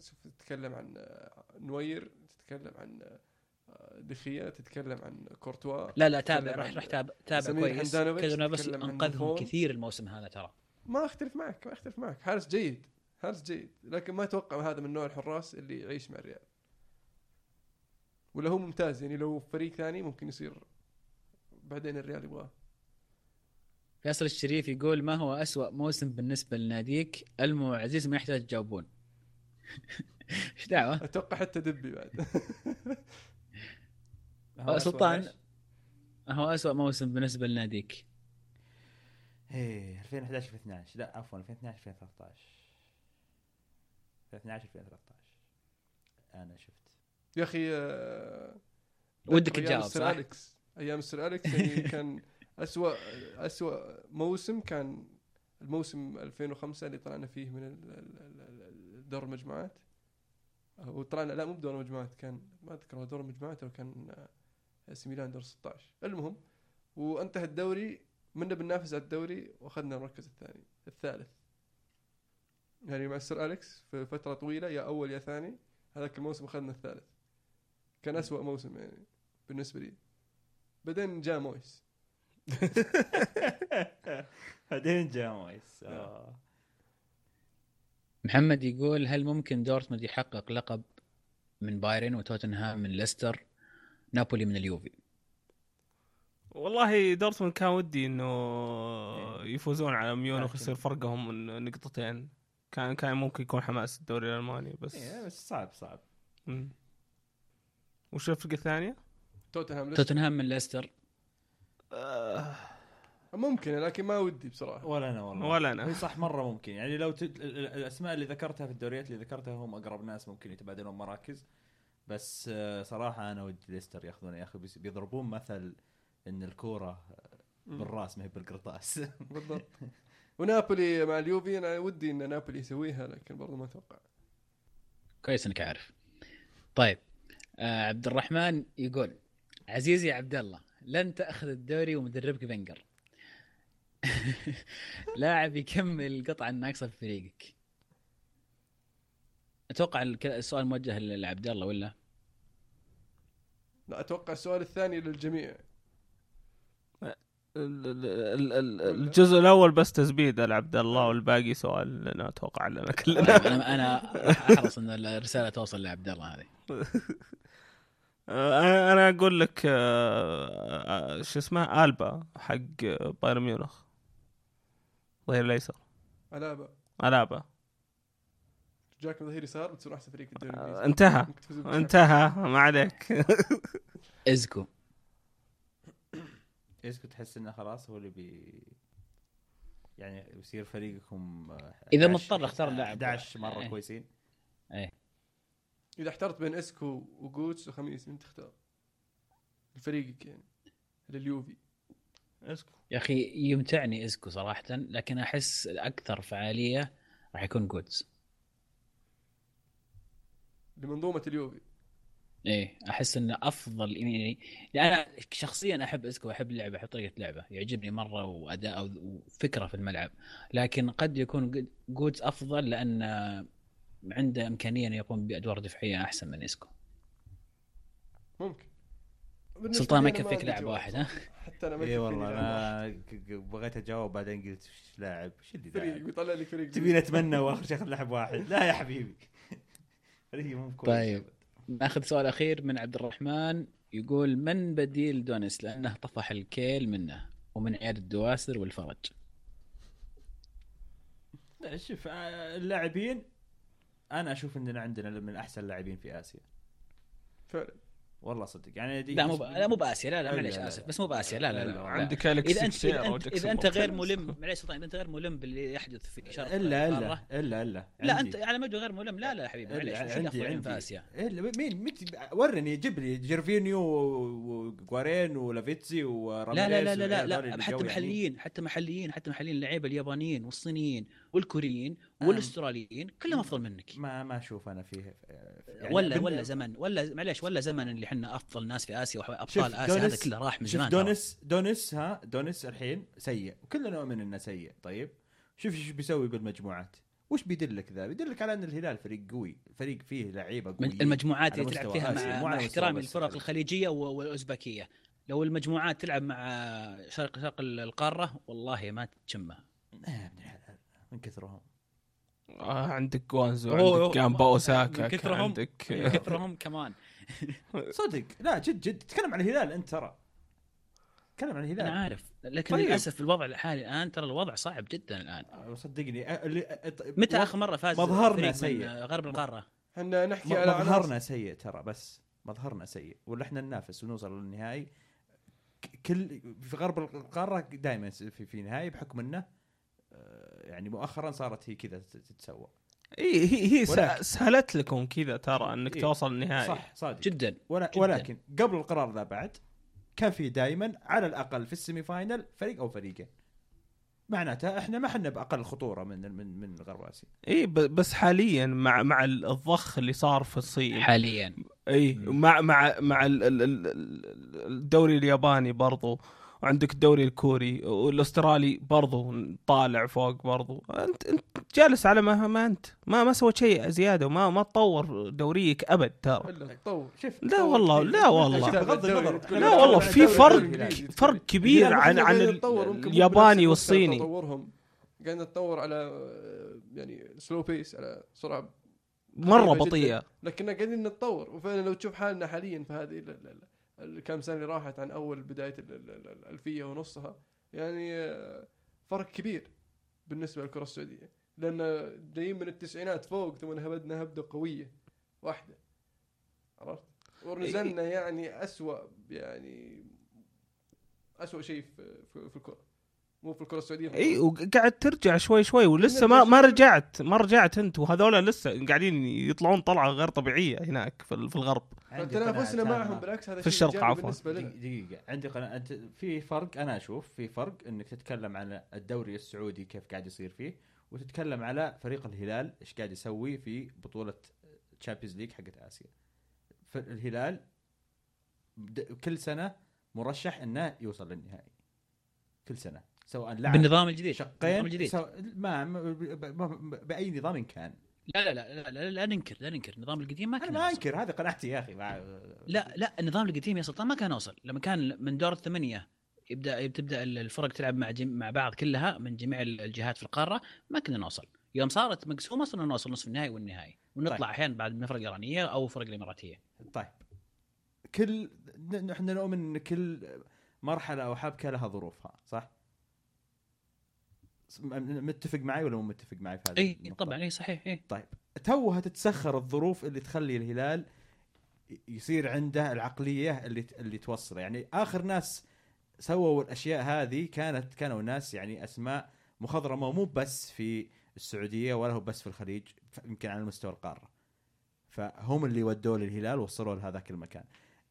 شوف تتكلم عن آه، نوير تتكلم عن آه، دخيا تتكلم عن كورتوا لا لا تابع راح راح تابع تابع كويس. تتكلم عن أنقذهم. كثير الموسم هذا ترى. ما أختلف معك ما أختلف معك. حارس جيد حارس جيد. لكن ما أتوقع هذا من نوع الحراس اللي يعيش مع الريال. ولا هو ممتاز يعني لو فريق ثاني ممكن يصير بعدين الريال يبغاه. فيصل الشريف يقول ما هو أسوأ موسم بالنسبة لناديك ألمو وعزيز ما يحتاج تجاوبون إيش دعوة؟ أتوقع حتى دبي بعد هو سلطان. إيش؟ هو أسوأ موسم بالنسبة لناديك إيه 2011 2012 لا عفوا 2012 2013 2012 2013 أنا شفت يا أخي آه، ودك تجاوب السير صح؟ أليكس أيام السير أليكس يعني كان اسوء اسوء موسم كان الموسم 2005 اللي طلعنا فيه من دور المجموعات. وطلعنا لا مو بدور المجموعات كان ما أذكر دور المجموعات أو كان آه، سي ميلان دور 16 المهم وانتهى الدوري منا بننافس على الدوري وأخذنا المركز الثاني الثالث. يعني مع السير أليكس في فترة طويلة يا أول يا ثاني هذاك الموسم أخذنا الثالث. كان أسوأ موسم يعني بالنسبة لي. بعدين جاء مويس. بعدين جاء مويس آه. محمد يقول هل ممكن دورتموند يحقق لقب من بايرن وتوتنهام من ليستر نابولي من اليوفي والله دورتموند كان ودي إنه يفوزون على ميونخ ويصير فرقهم من نقطتين كان كان ممكن يكون حماس الدوري الألماني بس إيه بس صعب صعب. وش الفرقة الثانية؟ توتنهام. توتنهام من ليستر ممكن لكن ما ودي بصراحة. ولا أنا والله. ولا أنا. هي صح مرة ممكن. يعني لو تد... ال- ال- الأسماء اللي ذكرتها في الدوريات اللي ذكرتها هم أقرب ناس ممكن يتبادلون مراكز. بس آه، صراحة أنا ودي ليستر ياخذون يا أخي بيضربون مثل إن الكورة بالرأس ما هي بالقرطاس. بالضبط. ونابولي مع اليوفي أنا ودي إن نابولي يسويها لكن برضو ما أتوقع. كويس إنك عارف. طيب آه عبد الرحمن يقول عزيزي يا عبد الله لن تأخذ الدوري ومدربك فينجر. لاعب يكمل القطعه الناقصه في فريقك. أتوقع السؤال موجه لعبد الله ولا؟ لا أتوقع السؤال الثاني للجميع. ال- ال- ال- ال- الجزء الأول بس تزبيد لعبد الله والباقي سؤال لنا أتوقع لنا كلنا. طيب أنا أنا أحرص إن الرسالة توصل لعبد الله هذه. أنا أنا أقول لك آه، آه، شو اسمه آلبا حق بايرن ميونخ. ظهير الأيسر. ألابا. ألابا. جاك ظهير يسار بتصير أحسن فريق في الدوري آه، الإنجليزي. انتهى. انتهى. ما عليك. إسكو. كنت تحس إنه خلاص هو اللي بي يعني يصير فريقكم آه، إذا 11 مضطر اختار لاعب. 11 مرة إيه. كويسين. إذا احترت بين إسكو وجوتزه وخاميس من تختار؟ لفريقك يعني لليوفي يا أخي يمتعني إسكو صراحة لكن أحس الاكثر فعالية راح يكون جوتزه لمنظومه اليوفي. إيه أحس إنه أفضل يعني يعني أنا شخصيا أحب إسكو وأحب اللعبة أحب طريقة لعبه. يعجبني مرة وأداء وفكرة في الملعب. لكن قد يكون جوتزه أفضل لأن عنده إمكانية إنه يقوم بأدوار دفاعية أحسن من إسكو ممكن. سلطان ما يكفيك لاعب واحد ها؟ حتى أنا ما اي والله. أنا بغيت أجاوب بعدين قلت "وش لاعب؟ وش اللي فريق بيطلع لي فريق تبيني أتمنى واخر شيء اخذ لاعب واحد. لا يا حبيبي. فريقي مو كويس طيب. ناخذ سؤال أخير من عبد الرحمن. يقول من بديل دونيس؟ لأنه طفح الكيل منه ومن عياد الدواسر والفرج. لا شوف آه، اللاعبين أنا أشوف اننا عندنا من احسن اللاعبين في اسيا فعلا والله صدق يعني دي لا مو ب... لا مو باسيا لا لا لا، معليش لا، لا. اسف بس مو باسيا لا لا لا, لا. عندك اليكس اذا انت اذا انت, إذا أنت غير. ملم معليش سلطان اذا انت غير ملم باللي يحدث في شرق الا. الا الا الا لا. انت على مدى غير ملم لا لا حبيبي معليش عندي عندي في اسيا مين مين ورني جيب لي جيرفينيو وجوارين ولافيتسي وراميريز لا لا لا لا لا, لا اللي حتى يعني. محليين حتى محليين حتى محليين اللعيبه اليابانيين والصينيين والكوريين آه. والأستراليين كلهم أفضل منك. ما ما أشوف أنا فيه يعني ولا بن- ولا زمن ولا معليش ولا زمن اللي إحنا أفضل ناس في آسيا وابطال آسيا هذا كله راح من زمان. ترى. دونيس دونيس ها دونيس الحين سيء وكلنا نؤمن انه سيء طيب؟ شوف إيش بيسوي بالمجموعات. وش بيدلك ذا؟ بيدلك على أن الهلال فريق قوي فريق فيه لعيبة قويين المجموعات اللي تلعب فيها مع, مع احترامي الخليج. الخليجية والأوزبكية. لو المجموعات تلعب مع شرق شرق القارة والله ما تشمها. آه، من كثرهم. عندك جوانزو عندك جامبا أوساكا كثرهم- عندك من كثرهم كمان. صدق. لا جد جد. تكلم عن الهلال أنت ترى. تكلم عن أنا الهلال عارف. لكن طيب. للأسف الوضع الحالي الآن ترى الوضع صعب جدا الآن. آه، صدقني. آه، اللي- آه، متى آخر مرة فاز مظهرنا سيء. غرب القارة؟ إحنا نحكي على مظهرنا سيء ترى بس مظهرنا سيء. ولا إحنا ننافس ونوصل للنهائي. كل في غرب القارة دائما في في نهائي بحكم إنه آه، يعني مؤخرا صارت هي كذا تت- تتسوى. إي هي هي ولكن- سهلت لكم كذا ترى إنك إيه. توصل النهائي. صح صادق. جدا ولا جداً. ولكن قبل القرار ذا بعد كان في دائما على الأقل في ال semi-final فريق أو فريقين. معناتها إحنا ما إحنا بأقل خطورة من من من غرب اسيا إي ب- بس حاليا مع مع الضخ اللي صار في الصين. حاليا. إي. مع مع مع ال- ال- ال- ال- الدوري الياباني برضو. وعندك الدوري الكوري والأسترالي برضو طالع فوق برضو. انت أنت جالس على ما ما أنت. ما ما سويت شيء زيادة وما ما تطور دوريك أبد ترى. تطور. شوف لا والله-. لا والله. بغض النظر. لا والله في فرق. فرق كبير عن عن الياباني والصيني. قاعدين نتطور على آه، يعني slow pace على سرعة مرة. بطيئة. لكننا قاعدين نتطور. وفعلا لو تشوف حالنا حاليا في هذه ال- ال- ال- الكام سنة اللي راحت عن أول بداية ال- ال- ال- الألفية ونصها يعني آه، فرق كبير بالنسبة للكرة السعودية. لأن جايين من التسعينات فوق ثم هبدنا هبدة قوية واحدة. عرفت؟ ونزلنا يعني اسوء يعني اسوء شيء في, في, في الكرة. مو في الكرة السعودية إي وقاعد ترجع شوي شوي ولسه ما ما رجعت ما رجعت أنت وهذول لسه قاعدين يطلعون طلعة غير طبيعية هناك في ال- في الغرب. قناعة معهم. بالعكس هذا في شيء الشرق عفواً. دقيقة عندي قناعة. أنت في فرق أنا أشوف في فرق أنك تتكلم عن الدوري السعودي كيف قاعد يصير فيه وتتكلم على فريق الهلال إيش قاعد يسوي في بطولة Champions League حقت آسيا. فالهلال د- كل سنة مرشح أنه يوصل للنهائي. كل سنة. سواء لعب بالنظام الجديد شقين بالنظام الجديد. سواء ما ما- ب- ب- بأي نظام كان. لا لا لا لا, لا, لا ننكر لا ننكر. النظام القديم ما كان ما نوصل. أنكر هذه قناعتي يا أخي مع- لا لا النظام القديم يا سلطان ما كان نوصل لما كان من دور الثمانية يبدأ تبدأ الفرق تلعب مع جم... مع بعض كلها من جميع الجهات في القارة ما كنا نوصل. يوم صارت مقسومة صرنا نوصل نصف النهائي والنهائي. ونطلع طيب. أحيانا بعد من فرق إيرانية أو فرق الإماراتية. طيب. كل نحن نؤمن إن كل مرحلة أو حبكة لها ظروفها صح؟ متفق معي ولا مو متفق معي في هذه إي؟ طبعا إي صحيح إي. طيب توها تتسخر الظروف اللي تخلي الهلال يصير عنده العقلية اللي اللي توصله. يعني آخر ناس سووا الأشياء هذه كانت كانوا ناس يعني أسماء مخضرمة مو بس في السعودية ولا هو بس في الخليج يمكن على مستوى القارة. فهم اللي ودوه للهلال ووصلوه لهذاك المكان.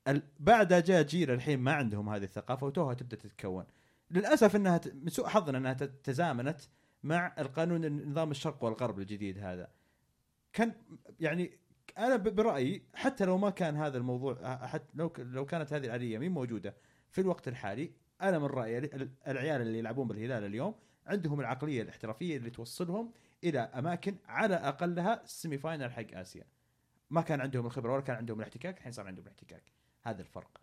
ال- بعدها جاء جيل الحين ما عندهم هذه الثقافة وتوها تبدأ تتكون. للأسف إنها من سوء حظنا إنها تزامنت مع القانون نظام الشرق والغرب الجديد هذا. كان يعني أنا برأيي حتى لو ما كان هذا الموضوع حتى لو لو كانت هذه الاليه مين موجودة؟ في الوقت الحالي أنا من رأيي ال- العيال اللي يلعبون بالهلال اليوم عندهم العقلية الاحترافية اللي توصلهم إلى أماكن على أقلها ال semi-final حق آسيا. ما كان عندهم الخبرة ولا كان عندهم الاحتكاك الحين صار عندهم الاحتكاك. هذا الفرق.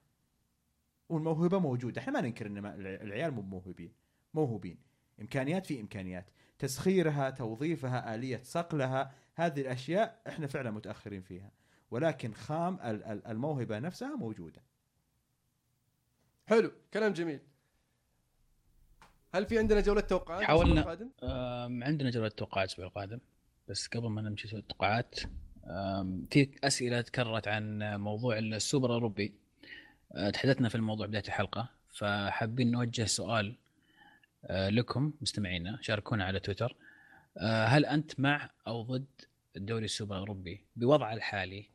والموهبة موجودة. إحنا ما ننكر إن العيال مو موهوبين. موهوبين. إمكانيات في إمكانيات. تسخيرها توظيفها آلية صقلها هذه الأشياء إحنا فعلا متأخرين فيها. ولكن خام ال- ال- الموهبة نفسها موجودة. حلو. كلام جميل. هل في عندنا جولة توقعات؟ حاولنا. الأسبوع القادم؟ أم، عندنا جولة توقعات الأسبوع القادم. بس قبل ما نمشي في التوقعات في أسئلة تكررت عن موضوع السوبر الأوروبي. تحدثنا في الموضوع بداية الحلقة فحابين نوجه سؤال أه، لكم مستمعينا شاركونا على تويتر. أه، هل أنت مع أو ضد الدوري السوبر الأوروبي بوضعه الحالي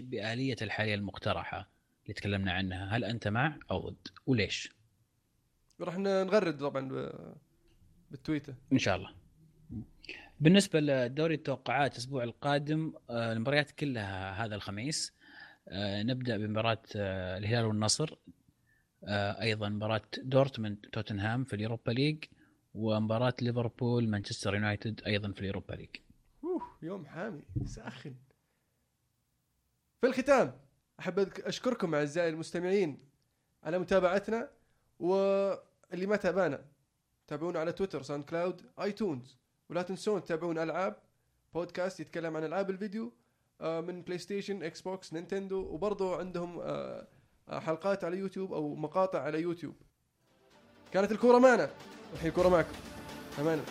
بآلية الحالية المقترحة اللي تكلمنا عنها؟ هل أنت مع أو ضد؟ وليش؟ راح نغرد طبعا بالتويتر. إن شاء الله. بالنسبة لدوري التوقعات الأسبوع القادم آه، المباريات كلها هذا الخميس آه، نبدأ بمباراة آه، الهلال والنصر. آه، أيضا مباراة دورتموند توتنهام في ال Europa League ومباراة ليفربول مانشستر يونايتد أيضا في ال Europa League. أوه يوم حامي ساخن. في الختام أحب أشكركم أعزائي المستمعين على متابعتنا واللي ما تابعنا تابعونا على تويتر SoundCloud iTunes. ولا تنسون تتابعون ألعاب بودكاست يتكلم عن ألعاب الفيديو. آه، من PlayStation Xbox Nintendo وبرضه عندهم آه، آه، حلقات على يوتيوب أو مقاطع على يوتيوب كانت الكورة معنا. الحين الكورة معكم. أمانة.